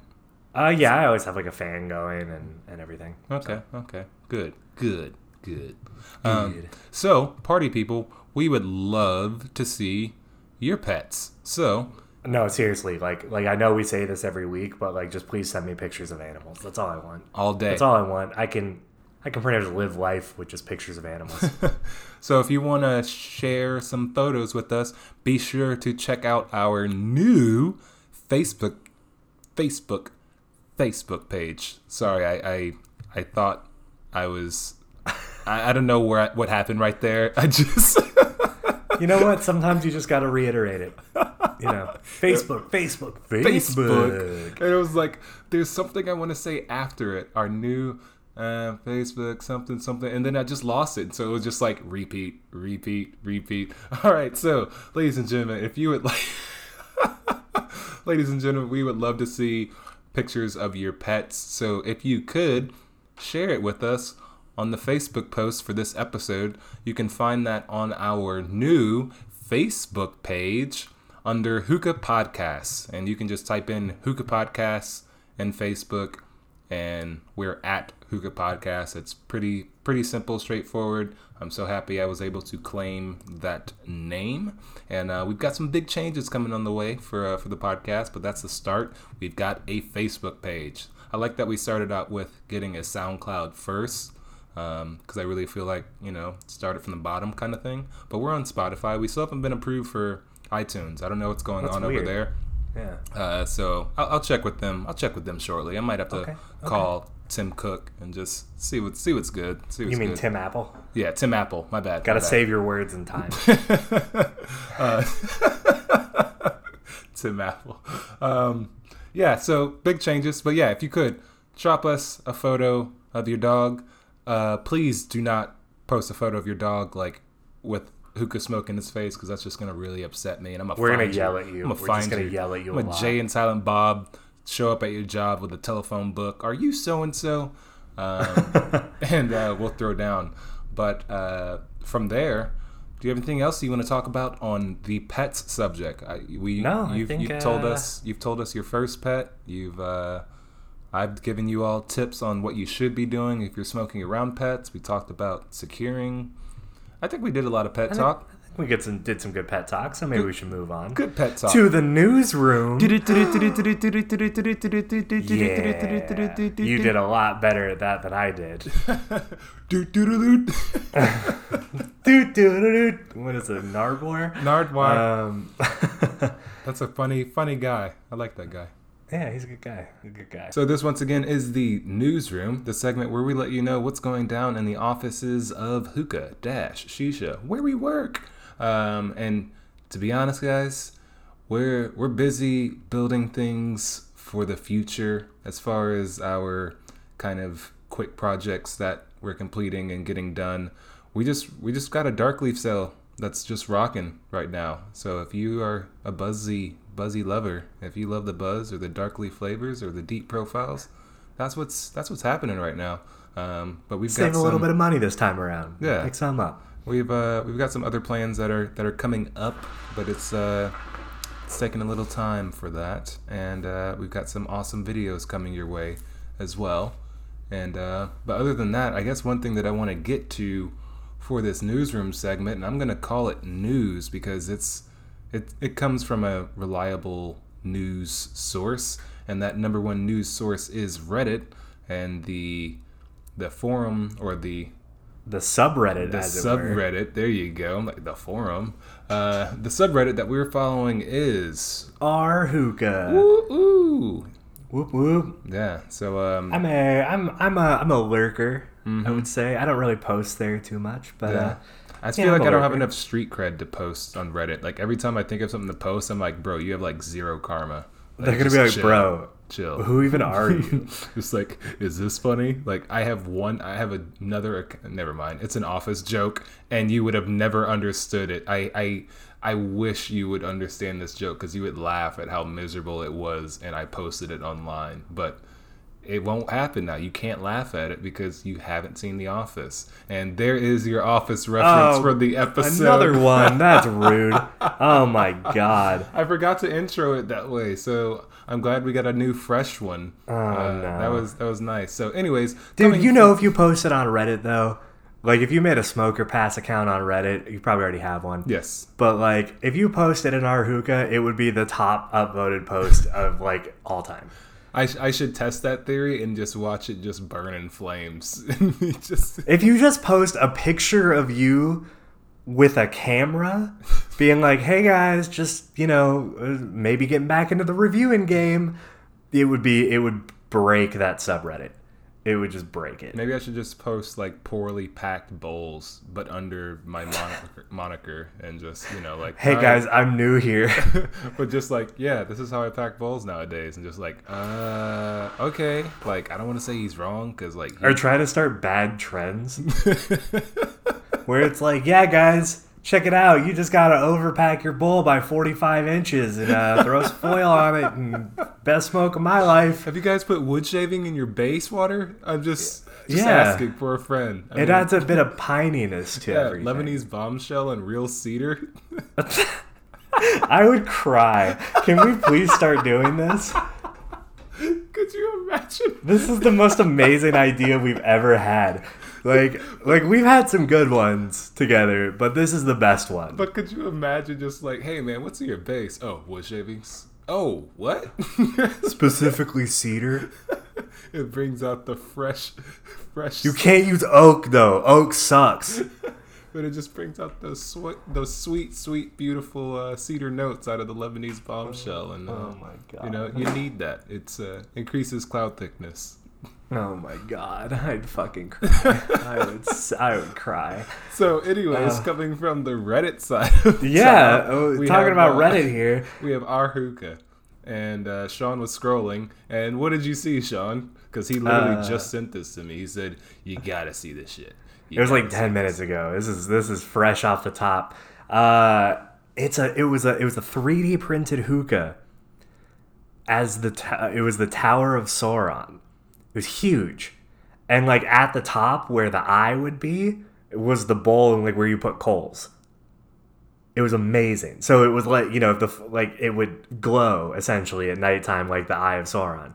uh, yeah, I always have like a fan going and, and everything. Okay, okay, good, good, good. Um, so, party people, we would love to see your pets. So, No, seriously, like like I know we say this every week, but like just please send me pictures of animals. That's all I want. all day. That's all I want. I can I can pretty much live life with just pictures of animals. [laughs] So if you want to share some photos with us, be sure to check out our new Facebook Facebook Facebook page. Sorry, I I, I thought I was I, I don't know where I, what happened right there. [laughs] I just You know what? Sometimes you just got to reiterate it. You know, Facebook, Facebook, Facebook. And it was like, there's something I want to say after it. Our new uh, Facebook, something, something. And then I just lost it. So it was just like repeat, repeat, repeat. [laughs] All right. So, ladies and gentlemen, if you would like, [laughs] ladies and gentlemen, we would love to see pictures of your pets. So if you could share it with us on the Facebook post for this episode, you can find that on our new Facebook page under Hookah Podcasts. And you can just type in Hookah Podcasts in Facebook and we're at Hookah Podcasts. It's pretty pretty simple, straightforward. I'm so happy I was able to claim that name, and uh, we've got some big changes coming on the way for uh, for the podcast. But that's the start. We've got a Facebook page. I like that we started out with getting a SoundCloud first because um, I really feel like you know started from the bottom kind of thing. But we're on Spotify. We still haven't been approved for iTunes. I don't know what's going That's on weird. over there. Yeah. Uh, so I'll, I'll check with them. I'll check with them shortly. I might have to Okay, okay. call Tim Cook and just see what see what's good. See what's You mean good. Tim Apple? Yeah, Tim Apple. My bad. Got to save your words in time. [laughs] [laughs] Tim Apple. Um, yeah, so big changes. But yeah, if you could drop us a photo of your dog, uh, please do not post a photo of your dog like with hookah smoke in his face because that's just gonna really upset me. And I'm gonna We're gonna find yell at you. I'm gonna We're find just gonna you. yell at you I'm a lot. Jay and Silent Bob show up at your job with a telephone book. Are you so and so? And uh, we'll throw down. But uh, from there, do you have anything else you want to talk about on the pets subject? I, we No, you've, think, you've told uh, us you've told us your first pet. You've uh, I've given you all tips on what you should be doing if you're smoking around pets. We talked about securing. I think we did a lot of pet I think- talk. I think we get some did some good pet talk, so maybe we should move on Good pet talk. to the newsroom. [gasps] Yeah, you did a lot better at that than I did. [laughs] Doo-doo-doo-doo. [laughs] Doot, doot, doot, doot. What is it, Nardwuar? Nardwuar. Um, [laughs] That's a funny, funny guy. I like that guy. Yeah, he's a good guy. A good guy. So this once again is the newsroom, the segment where we let you know what's going down in the offices of Hookah Dash Shisha, where we work. Um, and to be honest, guys, we're we're busy building things for the future as far as our kind of quick projects that we're completing and getting done. We just we just got a dark leaf cell that's just rocking right now. So if you are a buzzy buzzy lover, if you love the buzz or the darkly flavors or the deep profiles, that's what's that's what's happening right now. Um, but we've Save got a little bit of money this time around. Yeah. Pick some up. We've uh, we've got some other plans that are that are coming up, but it's uh, it's taking a little time for that, and uh, we've got some awesome videos coming your way as well. And uh, but other than that, I guess one thing that I want to get to for this newsroom segment, and I'm gonna call it news because it's it it comes from a reliable news source, and that number one news source is Reddit, and the the forum or the The subreddit, the as it were. subreddit. There you go, like the forum. Uh, the subreddit that we're following is R hookah. ooh, ooh. Whoop whoop. yeah. So um, I'm a I'm I'm a I'm a lurker. I would say I don't really post there too much, but yeah. uh, I just yeah, feel I'm like a I don't have enough street cred to post on Reddit. Like every time I think of something to post, I'm like, bro, you have like zero karma. Like, they're gonna be like, chill, bro, chill. who even are you? [laughs] just like, is this funny? Like, I have one, I have another. Never mind. It's an office joke, and you would have never understood it. I, I, I wish you would understand this joke because you would laugh at how miserable it was, and I posted it online, but. It won't happen now. You can't laugh at it because you haven't seen The Office. And there is your Office reference Oh, for the episode. Another one. That's [laughs] rude. Oh my god. I forgot to intro it that way, so I'm glad we got a new fresh one. Oh, Uh, no. That was that was nice. So, anyways, Dude, you know if you posted on Reddit though, like if you made a smoker pass account on Reddit, you probably already have one. yes, But like if you posted in our hookah, it would be the top upvoted post of like all time. I, sh- I should test that theory and just watch it just burn in flames. [laughs] just If you just post a picture of you with a camera, being like, "Hey guys, just you know, uh, maybe getting back into the reviewing game," it would be it would break that subreddit. It would just break it. Maybe I should just post like poorly packed bowls, but under my moniker, [laughs] moniker and just you know like, Hey guys, I'm new here. [laughs] but just like, yeah, this is how I pack bowls nowadays, and just like, uh, okay, like I don't want to say he's wrong because like, he- or try to start bad trends [laughs] where it's like, yeah, guys, check it out. You just gotta overpack your bowl by 45 inches and uh, throw some foil on it, and best smoke of my life. have you guys put wood shaving in your base water? I'm just just Yeah. asking for a friend. I It mean, adds a bit of pininess to yeah, everything. Lebanese bombshell and real cedar. [laughs] I would cry. Can we please start doing this? [laughs] Could you imagine? This is the most amazing idea we've ever had. Like, like we've had some good ones together, but this is the best one. But could you imagine just like, hey man, what's in your base? Oh, wood shavings. Oh, what? [laughs] Specifically cedar. it brings out the fresh, fresh. You can't use oak though. Oak sucks. But it just brings out those sweet, those sweet, sweet, beautiful uh, cedar notes out of the Lebanese bombshell, and uh, Oh my god. you know you need that. It's uh, increases cloud thickness. Oh my god. [laughs] I'd fucking cry. I would. [laughs] I would cry. So, anyways, Uh. coming from the Reddit side, of Yeah. oh, we talking have, about uh, Reddit here. [laughs] We have our hookah, and uh, Sean was scrolling, and what did you see, Sean? Because he literally Uh, just sent this to me. He said, "You gotta see this shit." You It was like ten this." minutes ago. This is this is fresh off the top. Uh, it's a it was a it was a 3D printed hookah. As the ta- it was the Tower of Sauron. It was huge, and like at the top where the eye would be was the bowl and like where you put coals. It was amazing. So it was like you know the like it would glow essentially at nighttime like the Eye of Sauron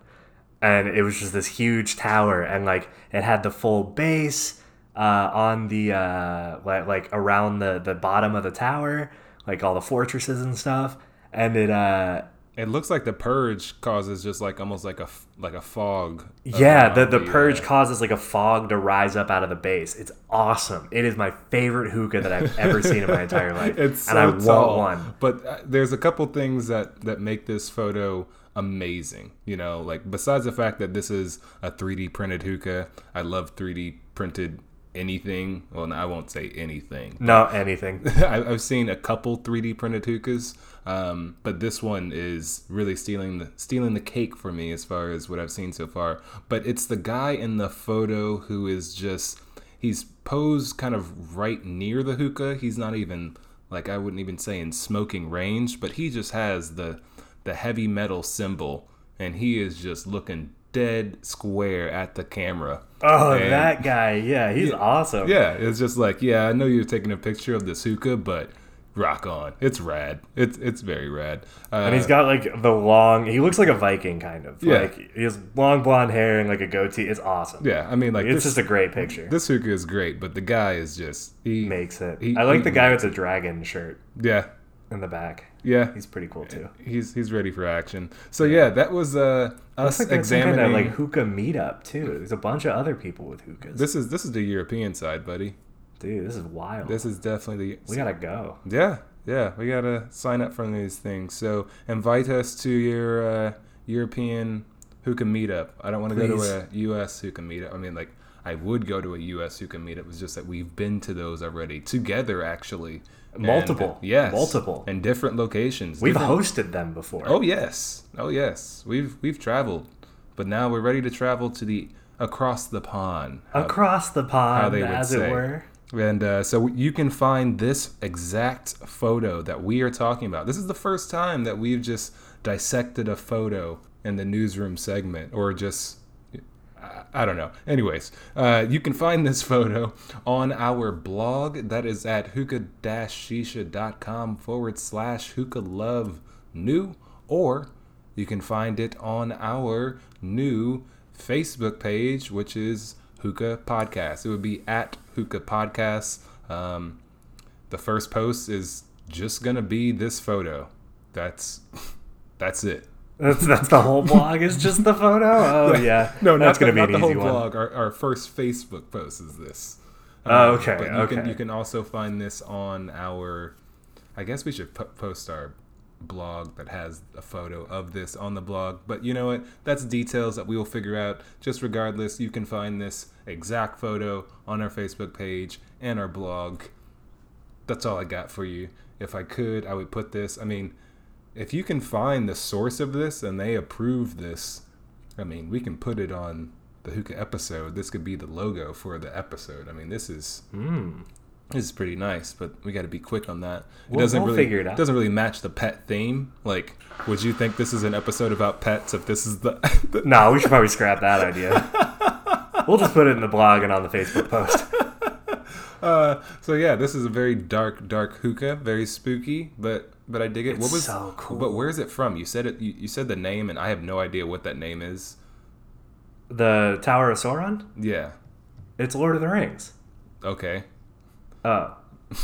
and it was just this huge tower and like it had the full base uh, on the uh, like, around the the bottom of the tower like all the fortresses and stuff and it uh It looks like the purge causes just like almost like a like a fog. yeah the, the purge uh, causes like a fog to rise up out of the base it's awesome it is my favorite hookah that i've ever seen in my entire life [laughs] it's so and i want tall. one But uh, there's a couple things that that make this photo amazing. You know, like besides the fact that this is a 3D printed hookah, I love 3D printed anything. Well, no, I won't say anything. no anything [laughs] I- I've seen a couple 3D printed hookahs, um, but this one is really stealing the stealing the cake for me as far as what I've seen so far. But it's the guy in the photo who is just he's posed kind of right near the hookah. He's not even like I wouldn't even say in smoking range, but he just has the the heavy metal symbol, and he is just looking dead square at the camera. oh And- that guy yeah he's awesome yeah, it's just like, yeah, I know you're taking a picture of this hookah, but rock on. It's rad. It's it's very rad. Uh, And he's got like the long. He looks like a Viking kind of. Yeah. Like he has long blonde hair and like a goatee. It's awesome. yeah, I mean, like It's this, just a great picture. this hookah is great, but the guy is just he Makes it. he- I like he the guy with the dragon shirt Yeah, in the back. yeah. He's pretty cool too. He's he's ready for action. So yeah, that was uh us like examining. of like hookah meetup too. There's a bunch of other people with hookahs. this is this is the European side, buddy. Dude, this is wild. This is definitely the we gotta go. Yeah, yeah, we gotta sign up for these things. So invite us to your uh, European hookah meetup. I don't want to go to a U.S. who hookah meetup. I mean, like I would go to a U.S. who hookah meetup. It's just that we've been to those already together, actually. And, Multiple. yes, Multiple. and different locations. We've different- hosted them before. Oh yes, oh yes. We've we've traveled, but now we're ready to travel to the across the pond. How- Across the how pond, they would as say. it were. And uh, so you can find this exact photo that we are talking about. This is the first time that we've just dissected a photo in the newsroom segment, or just I- don't know. Anyways, uh, you can find this [laughs] photo on our blog. That is at hookah-shisha.com forward slash hookah love new, or you can find it on our new Facebook page, which is Hookah Podcast. It would be at Hookah Podcast. Um, the first post is just gonna be this photo. That's that's it. That's that's the whole blog. Is just the photo. [laughs] Oh yeah. No, that's not gonna the, be not the whole one. blog. Our, our first Facebook post is this. Oh, Um, okay, But you can okay. you can also find this on our. I guess we should po- post our blog that has a photo of this on the blog. But you know what? That's details that we will figure out. Just regardless, you can find this exact photo on our Facebook page and our blog. That's all I got for you. If I could, I would put this. I mean, if you can find the source of this and they approve this, I mean, we can put it on the hookah episode. This could be the logo for the episode. I mean, this is Hmm. This is pretty nice, but we got to be quick on that. It We'll- doesn't we'll really figure it out. doesn't really match the pet theme. Like, would you think this is an episode about pets if this is the, [laughs] the No, we should probably scrap that idea. we'll just put it in the blog and on the Facebook post. [laughs] uh so yeah, this is a very dark dark hookah, very spooky, but but I dig it. what was so cool. But where is it from? You said it you, you said the name and I have no idea what that name is. The Tower of Sauron? Yeah. It's Lord of the Rings. Okay. Oh. [laughs]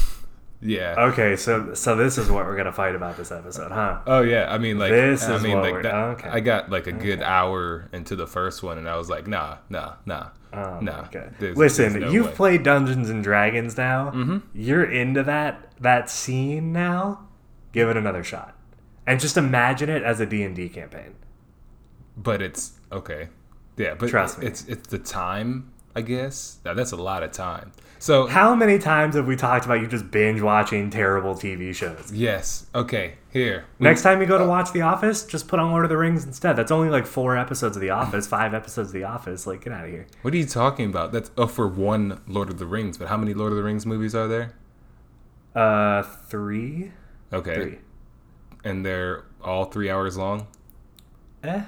Yeah. Okay, so so this is what we're gonna fight about this episode, huh? Oh yeah, I mean like This I is mean what like we're- that, okay. I got like a good hour into the first one and I was like, nah, nah, nah, Oh, nah. okay. there's- Listen, there's no you've way. played Dungeons and Dragons now. Mhm. You're into that that scene now. Give it another shot, and just imagine it as a D and D campaign. but it's okay. Yeah, but Trust me. it's it's the time, I guess. Now, that's a lot of time. So How many times have we talked about you just binge watching terrible TV shows? yes, okay. Here, we- Next time you go to watch The Office, just put on Lord of the Rings instead. That's only like four episodes of The Office, five episodes of The Office. Like, get out of here. what are you talking about? That's oh for one Lord of the Rings. But how many Lord of the Rings movies are there? Uh, three, Okay, three. and they're all three hours long. Eh,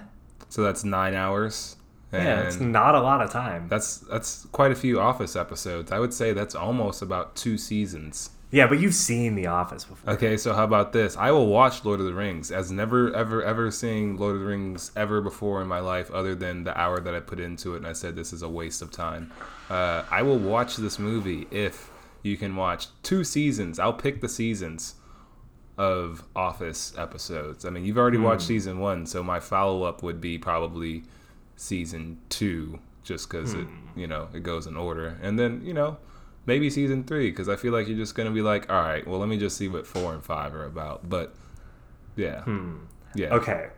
So that's nine hours. Yeah, it's not a lot of time. That's that's quite a few Office episodes. I would say that's almost about two seasons. Yeah, but you've seen The Office before. Okay, so how about this? I will watch Lord of the Rings as never ever ever seeing Lord of the Rings ever before in my life, other than the hour that I put into it, and I said this is a waste of time. Uh, I will watch this movie if you can watch two seasons. I'll pick the seasons of Office episodes. I mean, you've already watched season one, so my follow up would be probably season two, just because it you know it goes in order, and then you know maybe season three because I feel like you're just gonna be like, all right, well let me just see what four and five are about. But yeah, yeah. Okay.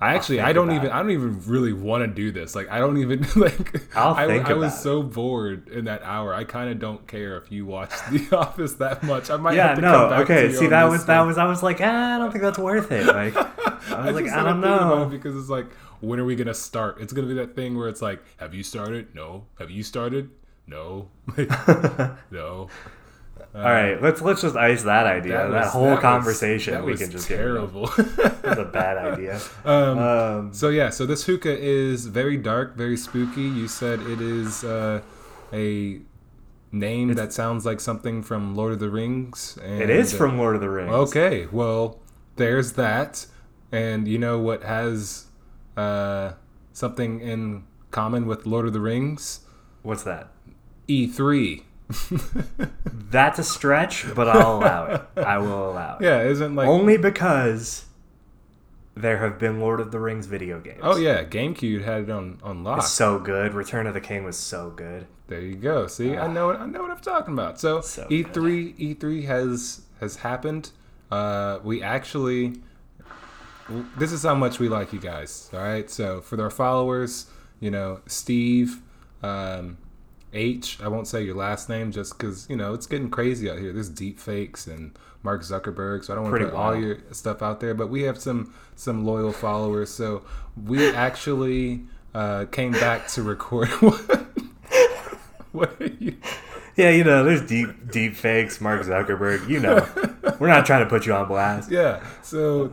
I actually I don't even it. I don't even really want to do this. Like I don't even [laughs] like. I'll I, think I was it. so bored in that hour. I kind of don't care if you watch [laughs] The Office that much. I might Yeah, have to no, come back okay. See, that was that was I was like, ah, I don't think that's worth it. Like, [laughs] I was like, I don't thinking about it know. because it's like, when are we gonna start? It's gonna be that thing where it's like, have you started? No. Have you started? No. [laughs] No. [laughs] All right, let's let's just ice that idea. That, was- whole was- conversation that we was can just get rid of. terrible. [laughs] That's a bad idea. um, Um, so yeah, so this hookah is very dark, very spooky. You said it is uh, a name that sounds like something from Lord of the Rings. And, it is from Lord of the Rings. Okay, well, there's that. And you know what has uh, something in common with Lord of the Rings? What's that? E3. [laughs] That's a stretch, but I'll allow it. I will allow it. Yeah, isn't like. Only because there have been Lord of the Rings video games. Oh yeah, GameCube had it on on lock. It's so good. Return of the King was so good. There you go. See, I know what I know what I'm talking about. So, So E3 E3 has has happened. Uh, we actually this is how much we like you guys. All right. So for our followers, you know, Steve, um, H. I won't say your last name just because you know it's getting crazy out here. There's deep fakes and Mark Zuckerberg, so I don't want to put all your stuff out there. But we have some some loyal followers, so we actually uh, came back to record. [laughs] what are you? Yeah, you know, there's deep deep fakes, Mark Zuckerberg. You know, [laughs] we're not trying to put you on blast. Yeah. So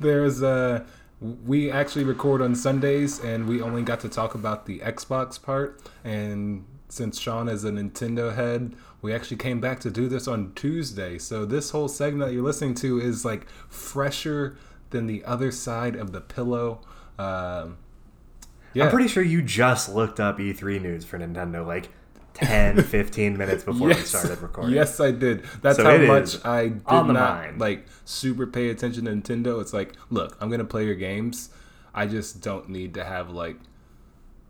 there's [laughs] uh we actually record on Sundays and we only got to talk about the Xbox part and since Sean is a Nintendo head, we actually came back to do this on Tuesday. So this whole segment that you're listening to is like fresher than the other side of the pillow. Um yeah. I'm pretty sure you just looked up E3 news for Nintendo like 10, [laughs] 15 minutes before we started recording. Yes, I did. That's So how much I did not mind. like super pay attention to Nintendo. It's like, look, I'm gonna play your games. I just don't need to have like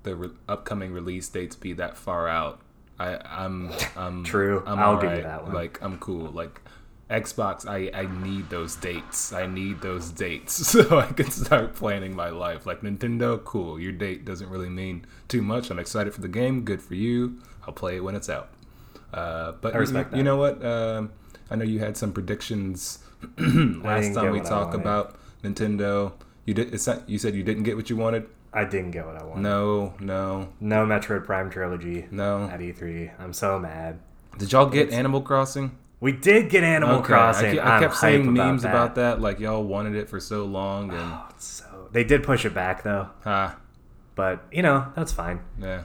the re- upcoming release dates be that far out. I, I'm, [laughs] I'm True. I'm I'll give you that one. Like, I'm cool. Like, Xbox, I, I need those dates. I need those dates [laughs] so I can start planning my life. Like Nintendo, cool. Your date doesn't really mean too much. I'm excited for the game. Good for you. I'll play it when it's out. Uh, but you, you know what? Um, I know you had some predictions [clears throat] last time we talked about Nintendo. You did. It's not, you said you didn't get what you wanted. I didn't get what I wanted. No, no, No Metroid Prime trilogy no. at E3. I'm so mad. Did y'all get Animal Crossing? We did get Animal Okay, Crossing. I, I kept hype seeing about memes that. about that. Like y'all wanted it for so long, and So they did push it back though, ah, but you know that's fine. yeah.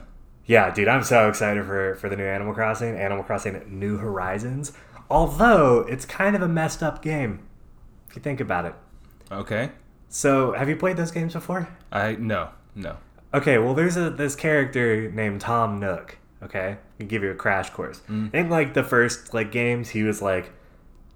Yeah, dude, I'm so excited for for the new Animal Crossing, Animal Crossing New Horizons. Although it's kind of a messed up game, if you think about it. Okay. So, have you played those games before? I no, no. Okay, well, there's a this character named Tom Nook. Okay, give you a crash course. Mm. In like the first like games, he was like,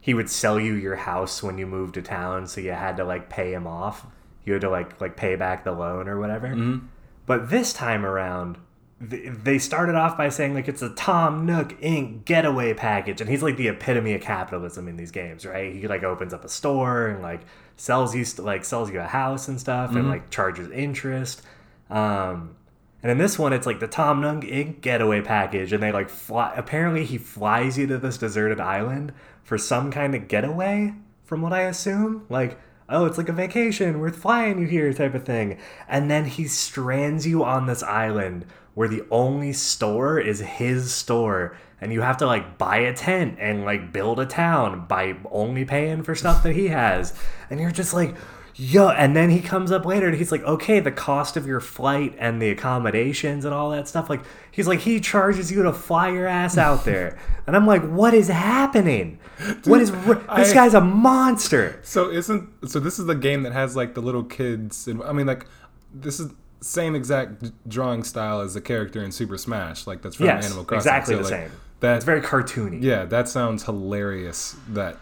he would sell you your house when you moved to town, so you had to like pay him off. You had to like like pay back the loan or whatever. Mm-hmm. But this time around, they started off by saying like it's a Tom Nook Inc. getaway package, and he's like the epitome of capitalism in these games, right? He like opens up a store and like sells you st- like sells you a house and stuff, and mm-hmm. like charges interest. Um, and in this one, it's like the Tom Nook Inc. getaway package, and they like fly. Apparently, he flies you to this deserted island for some kind of getaway, from what I assume. Like, oh, it's like a vacation. We're flying you here, type of thing. And then he strands you on this island where the only store is his store, and you have to like buy a tent and like build a town by only paying for stuff that he has. And you're just like, Yo, and then he comes up later and he's like, okay, the cost of your flight and the accommodations and all that stuff. Like, he's like, he charges you to fly your ass out there. [laughs] And I'm like, what is happening? what is, this I- guy's a monster. So isn't so? This is the game that has like the little kids. And, I mean, like this is same exact drawing style as the character in Super Smash. Like that's from Yes, Animal Crossing. exactly So, the like, same. That It's very cartoony. Yeah, that sounds hilarious. That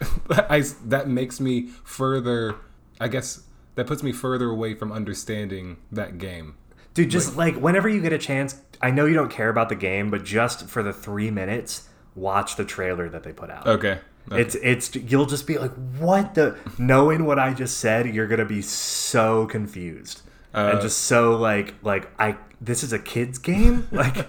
[laughs] I that makes me further. I guess that puts me further away from understanding that game. Dude, just like, whenever you get a chance, I know you don't care about the game, but just for the three minutes, watch the trailer that they put out. Okay. okay. It's it's you'll just be like, what the? Knowing what I just said, you're gonna be so confused and Uh, just so like like I this is a kids game. [laughs] Like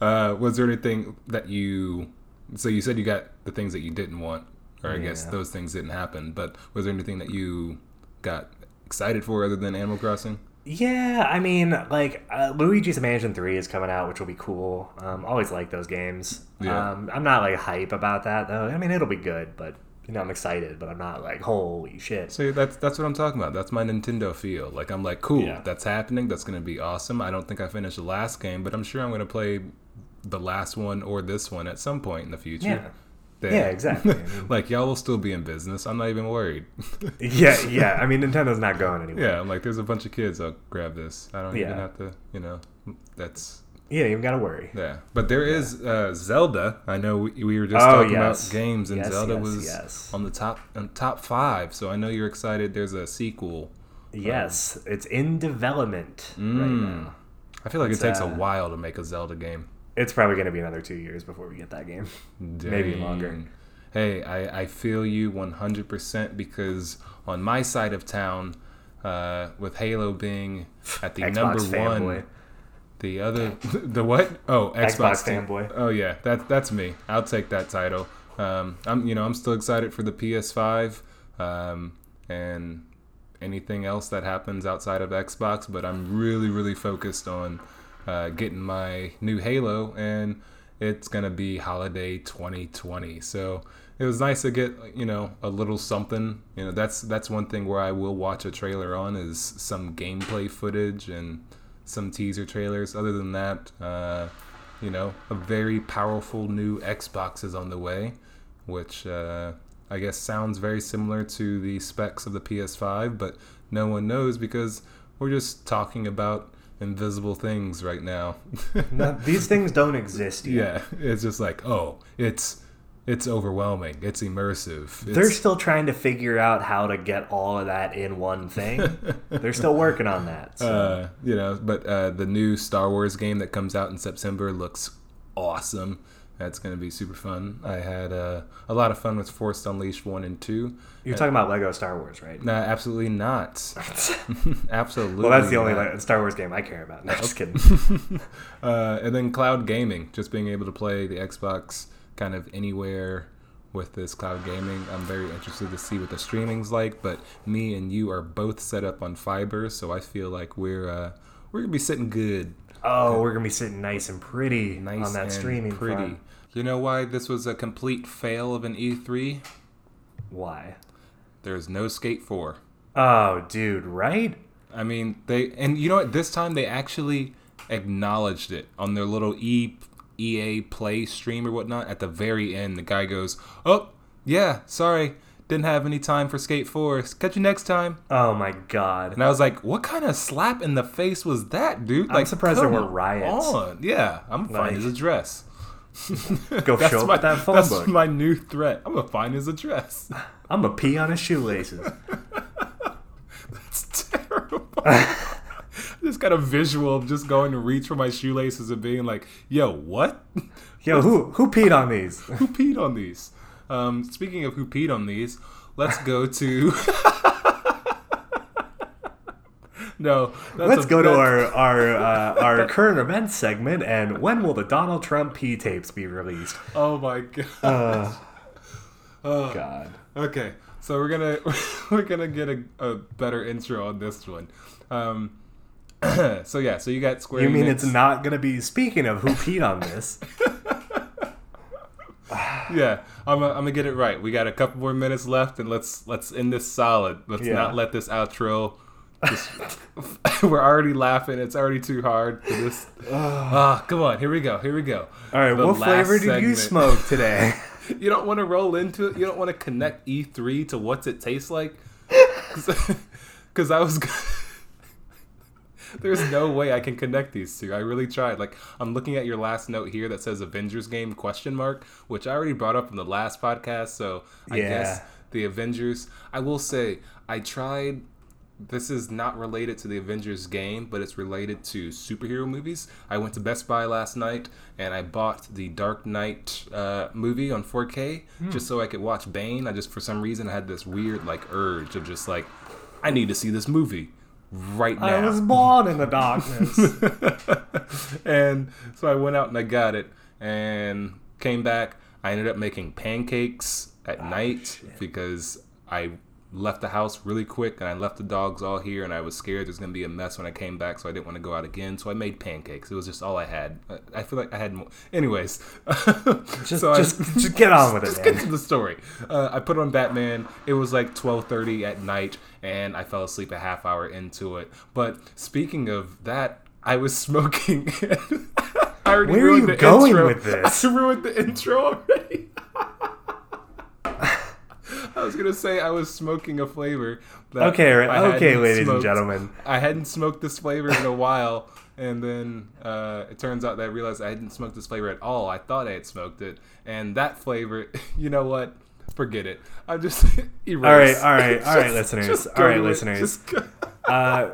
Uh, was there anything that you? So you said you got the things that you didn't want, or I guess Yeah. those things didn't happen. But was there anything that you got excited for other than Animal Crossing? yeah, I mean like uh, Luigi's Mansion Three is coming out, which will be cool. Um, always like those games. Yeah. Um, I'm not like hype about that though. I mean it'll be good, but you know I'm excited, but I'm not like holy shit. So that's that's what I'm talking about. That's my Nintendo feel. Like I'm like, cool, Yeah. that's happening. That's gonna be awesome. I don't think I finished the last game, but I'm sure I'm gonna play the last one or this one at some point in the future. Yeah. Yeah, exactly. [laughs] I mean- like y'all will still be in business. I'm not even worried. [laughs] yeah, [laughs] yeah. I mean Nintendo's not going anywhere. yeah, I'm like, there's a bunch of kids. I'll grab this. I don't even have to. You know, that's Yeah, you gotta worry. yeah. But there is uh, Zelda. I know we, we were just Oh, talking yes. about games, and Yes, Zelda yes, was yes. on the top on top five. So I know you're excited. There's a sequel. Yes, it's in development right Mm. now. I feel like It's, it takes uh, a while to make a Zelda game. It's probably going to be another two years before we get that game. [laughs] Maybe longer. Hey, I, I feel you 100% because on my side of town, uh, with Halo being at the number one, the other, [laughs] the what? Oh, Xbox, Xbox fanboy. Oh yeah, that that's me. I'll take that title. Um, I'm you know I'm still excited for the PS5, um, and anything else that happens outside of Xbox, but I'm really really focused on uh, getting my new Halo, and it's gonna be holiday 2020. So it was nice to get you know a little something. You know that's that's one thing where I will watch a trailer on is some gameplay footage and some teaser trailers. Other than that, uh, you know, a very powerful new Xbox is on the way, which uh, I guess sounds very similar to the specs of the PS5, but no one knows because we're just talking about invisible things right now. [laughs] No, these things don't exist yet. yeah, it's just like, oh, it's it's overwhelming, it's immersive. It's, They're still trying to figure out how to get all of that in one thing. [laughs] They're still working on that. So. uh, you know, but uh, the new Star Wars game that comes out in September looks awesome. That's going to be super fun. I had uh, a lot of fun with Force Unleashed 1 and 2. You're talking about Lego Star Wars, right? No, absolutely not. [laughs] absolutely. Well, that's the only not. Star Wars game I care about. No, just kidding. [laughs] Uh, and then cloud gaming, just being able to play the Xbox kind of anywhere with this cloud gaming. I'm very interested to see what the streaming's like, but me and you are both set up on fiber, so I feel like we're uh, we're gonna be sitting good, Oh, we're gonna be sitting nice and pretty nice on that and streaming pretty. front. You know why this was a complete fail of an E3? Why? There's no Skate 4. Oh, dude, right? I mean, they and you know what? This time they actually acknowledged it on their little E EA Play stream or whatnot. At the very end, the guy goes, "Oh, yeah, sorry, didn't have any time for Skate 4. Catch you next time." Oh my god. And I was like, "What kind of slap in the face was that, dude?" Like, surprised there were riots. On. Yeah, I'm gonna find Like- his address. [laughs] Go That's show up my that phone that's book. my new threat. I'm gonna find his address. [laughs] I'm gonna pee on his shoelaces. [laughs] that's terrible. I just got a visual of just going to reach for my shoelaces and being like, "Yo, what? Yo, who who peed on these? who peed on these?" Um, speaking of who peed on these, let's go to. No, that's Let's go to our our uh, our current events segment. And when will the Donald Trump pee tapes be released? Oh my god. Uh, Oh. God. Okay, so we're gonna [laughs] we're gonna get a, a better intro on this one. Um, [clears throat] so yeah, so you got Square. You mean Enix. it's not gonna be? Speaking of who peed on this, [laughs] Yeah, I'm, I'm gonna get it right. We got a couple more minutes left, and let's let's end this solid. Let's Yeah. not let this outro. [laughs] We're already laughing. It's already too hard for this. [sighs] Ah, come on. Here we go. Here we go. all right. The what flavor did you smoke [laughs] today? You don't want to roll into it. You don't want to connect E3 to what's it taste like. [laughs] Because I was. There's no way I can connect these two. I really tried. Like I'm looking at your last note here that says Avengers game question mark, which I already brought up in the last podcast. So I Yeah. guess the Avengers. I will say I tried. This is not related to the Avengers game, but it's related to superhero movies. I went to Best Buy last night and I bought the Dark Knight uh, movie on 4K Hmm. just so I could watch Bane. I just for some reason had this weird like urge of just like I need to see this movie right now. I was born in the [laughs] darkness. [laughs] and so I went out and I got it and came back. I ended up making pancakes at night because I left the house really quick and I left the dogs all here and I was scared there's gonna be a mess when I came back, so I didn't want to go out again. So I made pancakes. It was just all I had. I- I feel like I had more. Anyways, [laughs] Just, so I- just, just get on with it, just get man. to the story. Uh, I put on Batman. It was like twelve thirty at night, and I fell asleep a half hour into it. But speaking of that, I was smoking. [laughs] I already Where are you the going intro. with [laughs] this? I ruined the intro already. I was gonna say I was smoking a flavor. Okay, right. I okay, ladies and gentlemen. I hadn't smoked this flavor in a while, and then uh, it turns out that I realized I hadn't smoked this flavor at all. I thought I had smoked it, and that flavor, [laughs] you know what? Forget it. I'm just [laughs] erase. All right, all right, all right, [laughs] Just- listeners. just All right, listeners. Uh,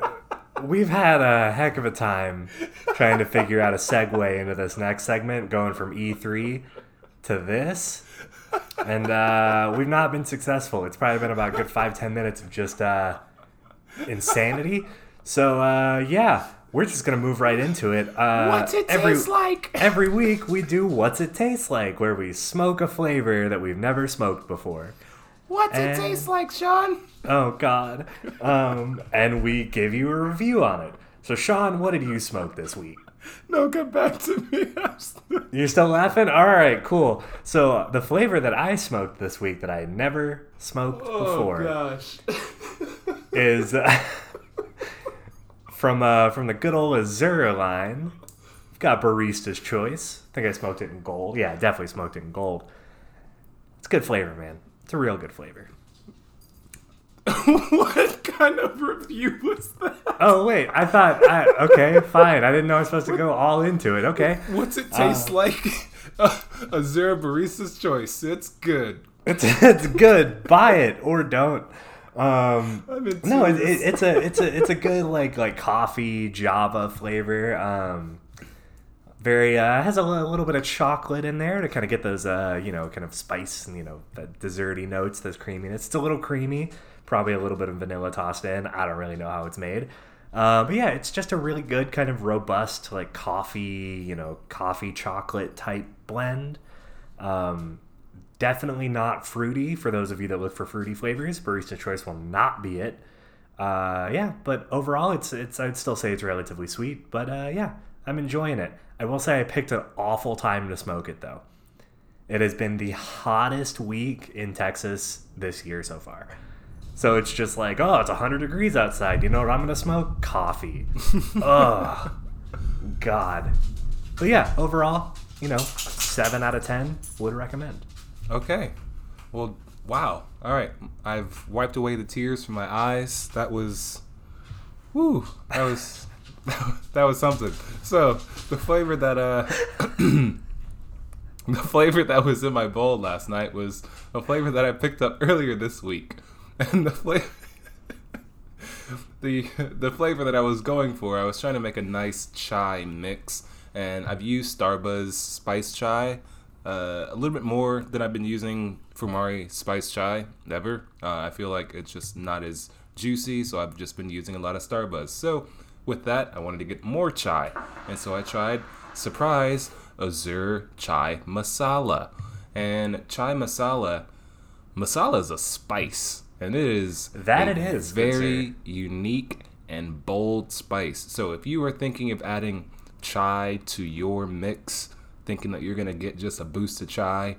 we've had a heck of a time trying to figure out a segue into this next segment, going from E3 to this. And uh, we've not been successful. It's probably been about a good five, ten minutes of just uh, insanity. So, uh, yeah, we're just to move right into it. Uh, What's it every, taste like? Every week we do What's It Taste Like, where we smoke a flavor that we've never smoked before. What's And- it taste like, Sean? Oh God! Um, and we give you a review on it. So Sean, what did you smoke this week? No, come back to me. [laughs] Still- You're still laughing? All right, cool. So the flavor that I smoked this week that I never smoked Oh before gosh. [laughs] is uh, [laughs] from uh, from the good old Azure line. I've got Barista's Choice. I think I smoked it in gold. Yeah, definitely smoked it in gold. It's good flavor, man. It's a real good flavor. [laughs] what kind of review was that? Oh wait, I thought I, okay, [laughs] fine. I didn't know I was supposed to go all into it. Okay. What's it taste like? [laughs] Azure Barista's Choice. It's good. It's it's good. Buy it or don't. Um, I'm no, it, it, it's a it's a it's a good like like coffee Java flavor. Um, Very uh, has a li- little bit of chocolate in there to kind of get those uh, you know kind of spice and you know that desserty notes, those creaminess. It's a little creamy, probably a little bit of vanilla tossed in. I don't really know how it's made. Uh, but yeah, it's just a really good kind of robust like coffee, you know, coffee chocolate type blend. Um, definitely not fruity for those of you that look for fruity flavors. Barista Choice will not be it. Uh, yeah, but overall, it's it's I'd still say it's relatively sweet. But uh, yeah, I'm enjoying it. I will say I picked an awful time to smoke it though. It has been the hottest week in Texas this year so far. So it's just like, oh, it's 100 degrees outside. You know what I'm going to smoke? Coffee. [laughs] Ugh. God. But yeah, overall, you know, 7 out of 10 would recommend. Okay. Well, wow. All right. I've wiped away the tears from my eyes. That was, whoo. That was, [laughs] that was something. So the flavor that uh, [clears throat] the flavor that was in my bowl last night was a flavor that I picked up [laughs] earlier this week, [laughs] and the flavor. [laughs] The, the flavor that I was going for, I was trying to make a nice chai mix, and I've used Starbuzz Spice Chai uh, a little bit more than I've been using Fumari Spice Chai ever. Uh, I feel like it's just not as juicy, so I've just been using a lot of Starbuzz. So with that, I wanted to get more chai, and so I tried surprise Azure Chai Masala, and chai masala masala is a spice, and it is That it is, very unique and bold spice. So if you are thinking of adding chai to your mix, thinking that you're gonna get just a boost of chai,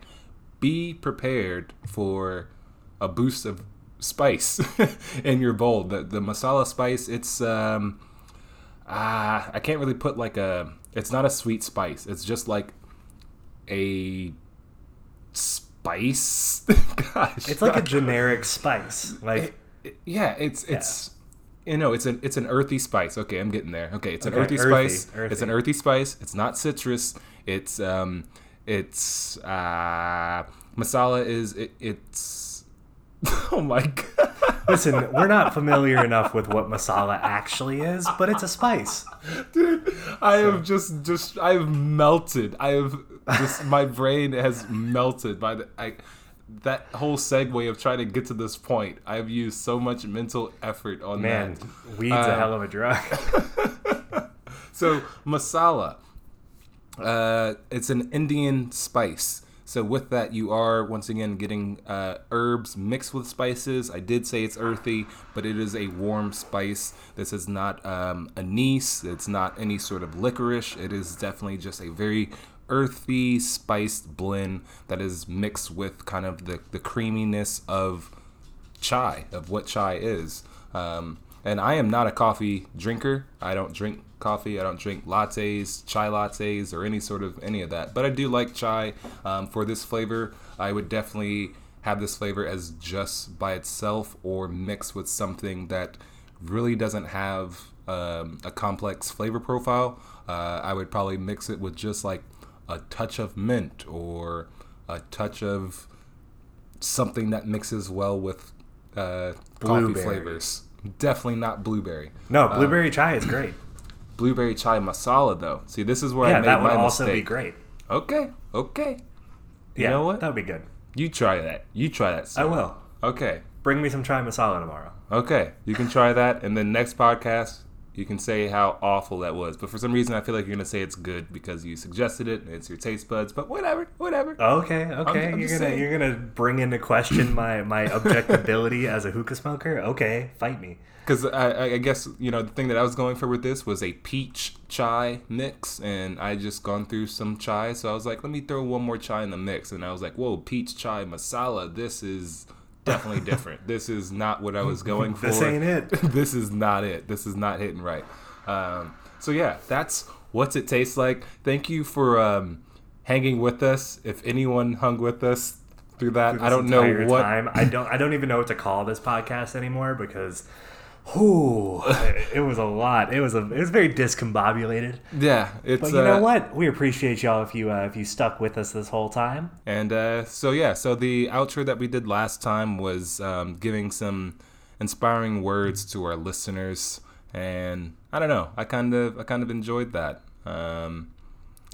be prepared for a boost of spice [laughs] in your bowl. The the masala spice, it's um ah I can't really put like a it's not a sweet spice. It's just like a spice. [laughs] Gosh. It's like a generic spice. Like, yeah, it's it's you know, it's an it's an earthy spice. Okay, I'm getting there. Okay, it's an Okay, earthy, earthy, spice. earthy. It's an earthy spice. It's not citrus. It's um it's uh masala is it, it's [laughs] Oh my god. listen, we're not familiar enough with what masala actually is, but it's a spice. Dude, I have just just I have melted. I have just my brain has melted by the I that whole segue of trying to get to this point. I've used so much mental effort on Man, that. weed's a Uh, hell of a drug. [laughs] So masala, uh, it's an Indian spice. So with that, you are once again getting uh, herbs mixed with spices. I did say it's earthy, but it is a warm spice. This is not um, anise. It's not any sort of licorice. It is definitely just a very earthy spiced blend that is mixed with kind of the, the creaminess of chai of what chai is. Um, and I am not a coffee drinker. I don't drink coffee. I don't drink lattes, chai lattes, or any sort of any of that. But I do like chai. Um, for this flavor, I would definitely have this flavor as just by itself or mixed with something that really doesn't have um, a complex flavor profile. Uh, I would probably mix it with just like a touch of mint or a touch of something that mixes well with uh, coffee flavors. Definitely not blueberry. No, blueberry chai is great. [clears throat] Blueberry chai masala though. See, this is where I made Yeah, made that would my also mistake. be great. Okay, okay. You yeah, know what? That would be good. You try that. You try that. I will. Okay, Bring me some chai masala tomorrow. okay. You can try that, and then next podcast you can say how awful that was. But for some reason, I feel like you're gonna say it's good because you suggested it and it's your taste buds. But whatever, whatever. Okay, okay. I'm you're just gonna saying. you're gonna bring into question my my objectability as a hookah smoker. Okay, fight me. Because I, I- I guess you know the thing that I was going for with this was a peach chai mix, and I just gone through some chai, so I was like, let me throw one more chai in the mix, and I was like, whoa, peach chai masala, this is definitely different. this is not what I was [laughs] going for. This ain't it. [laughs] this is not it. This is not hitting right. Um, so yeah, that's what's it taste like. Thank you for um, hanging with us. If anyone hung with us through that, I don't know what. time. I don't I don't even know what to call this podcast anymore because it, it was a lot. It was a it was very discombobulated. Yeah, it's. But you know uh, what? We appreciate y'all if you uh, if you stuck with us this whole time. And uh, so yeah, so the outro that we did last time was um, giving some inspiring words to our listeners, and I don't know, I kind of I kind of enjoyed that. Um,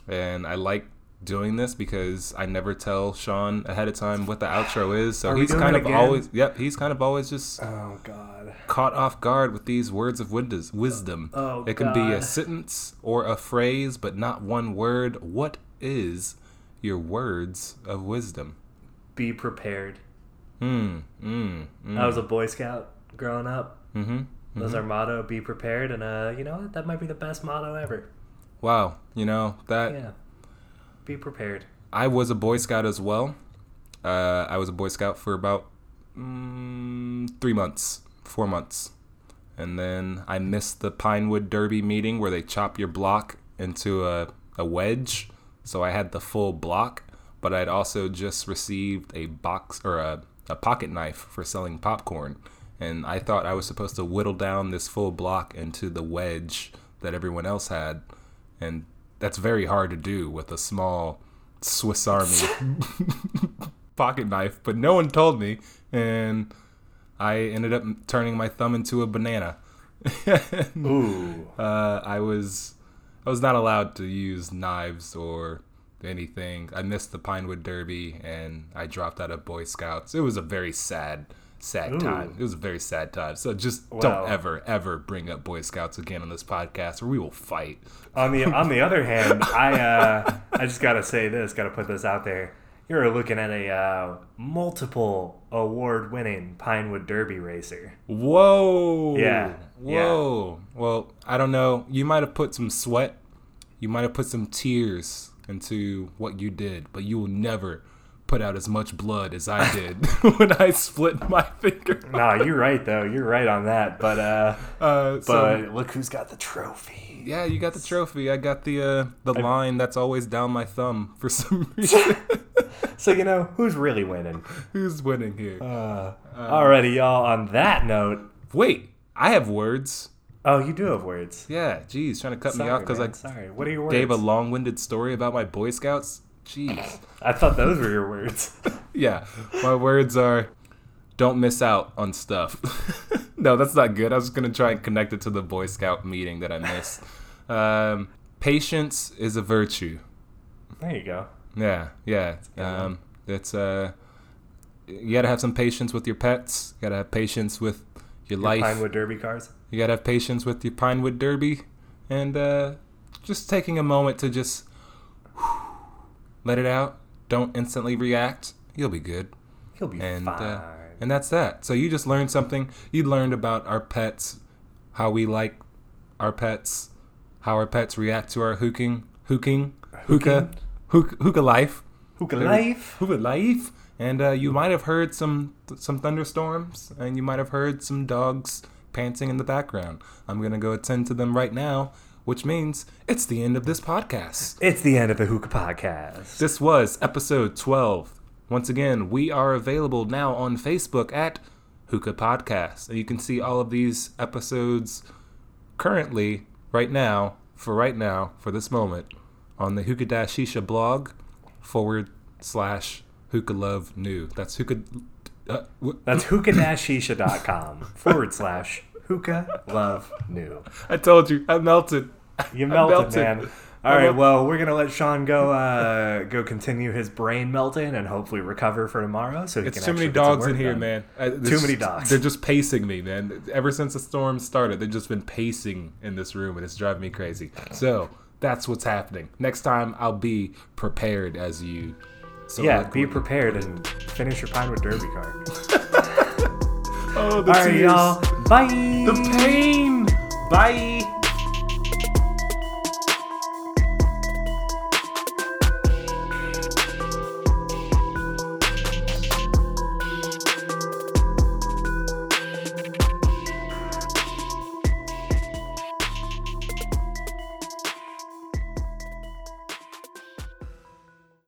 and I like doing this because I never tell Sean ahead of time what the outro is. So Are he's kind of always, yep, he's kind of always just Oh God. caught off guard with these words of windows, wisdom. Oh, it can be a sentence or a phrase, but not one word. What is your words of wisdom? Be prepared. Mm, mm, mm. I was a Boy Scout growing up. mm-hmm. That was our motto. Be prepared, and uh, you know what? That might be the best motto ever. Wow, you know that Yeah. Be prepared. I was a Boy Scout as well. Uh, I was a Boy Scout for about mm, three months, four months. And then I missed the Pinewood Derby meeting where they chop your block into a, a wedge. So I had the full block, but I'd also just received a box or a, a pocket knife for selling popcorn. And I thought I was supposed to whittle down this full block into the wedge that everyone else had. And that's very hard to do with a small Swiss Army [laughs] pocket knife, but no one told me, and I ended up turning my thumb into a banana. [laughs] Ooh. uh, I was I was not allowed to use knives or anything. I missed the Pinewood Derby and I dropped out of Boy Scouts. It was a very sad, sad Ooh. time. It was a very sad time. So just Wow. don't ever, ever bring up Boy Scouts again on this podcast, or we will fight. On the on the other hand, [laughs] I uh, I just gotta say this, gotta put this out there. You're looking at a uh, multiple award-winning Pinewood Derby racer. Whoa. Yeah, yeah. Whoa. Well, I don't know. You might have put some sweat. You might have put some tears into what you did, but you will never put out as much blood as I did [laughs] when I split my finger. Nah, you're right though. You're right on that. But uh, [laughs] Uh, so, but look who's got the trophy. yeah, you got the trophy. I got the uh, the line that's always down my thumb for some [laughs] reason. So you know who's really winning. Who's winning here? Uh, alrighty, y'all. On that note, Wait, I have words. oh, you do have words. Yeah, geez, trying to cut Sorry, me off because I sorry. What are your words? gave a long-winded story about my Boy Scouts. Jeez. I thought those were your words. [laughs] yeah, my words are don't miss out on stuff. [laughs] no, that's not good. I was going to try and connect it to the Boy Scout meeting that I missed. [laughs] Um, patience is a virtue. There you go. Yeah, yeah. Um, it's uh, you got to have some patience with your pets. You got to have patience with your, Your life. Pinewood Derby cars. You got to have patience with your Pinewood Derby and uh, just taking a moment to just let it out. Don't instantly react. You'll be good. He'll be and fine. uh, and that's that. So you just learned something. You learned about our pets, how we like our pets, how our pets react to our hooking, hooking, hookah, hook, hookah life, Hookah life. hookah life. And uh, you might have heard some some thunderstorms, and you might have heard some dogs panting in the background. I'm gonna go attend to them right now, which means it's the end of this podcast. It's the end of the Hookah Podcast. This was episode 12. Once again, we are available now on Facebook at Hookah Podcast. And you can see all of these episodes currently, right now, for right now, for this moment, on the Hookah Dash Shisha blog forward slash Hookah Love New. That's Hookah. Uh, wh- That's hookah-shisha.com forward slash hookah love new. I told you, I melted. You [laughs] I melted, man. All I right, well, we're gonna let Sean go. Uh, go continue his brain melting and hopefully recover for tomorrow. So he It's can too many actually get some dogs in here, done. man. Uh, Too there's- many dogs. They're just pacing me, man. Ever since the storm started, they've just been pacing in this room, and it's driving me crazy. So that's what's happening. Next time, I'll be prepared as you. So Yeah, be prepared and finish your Pinewood Derby card. [laughs] Oh, the All right, y'all. Bye. The pain. Bye.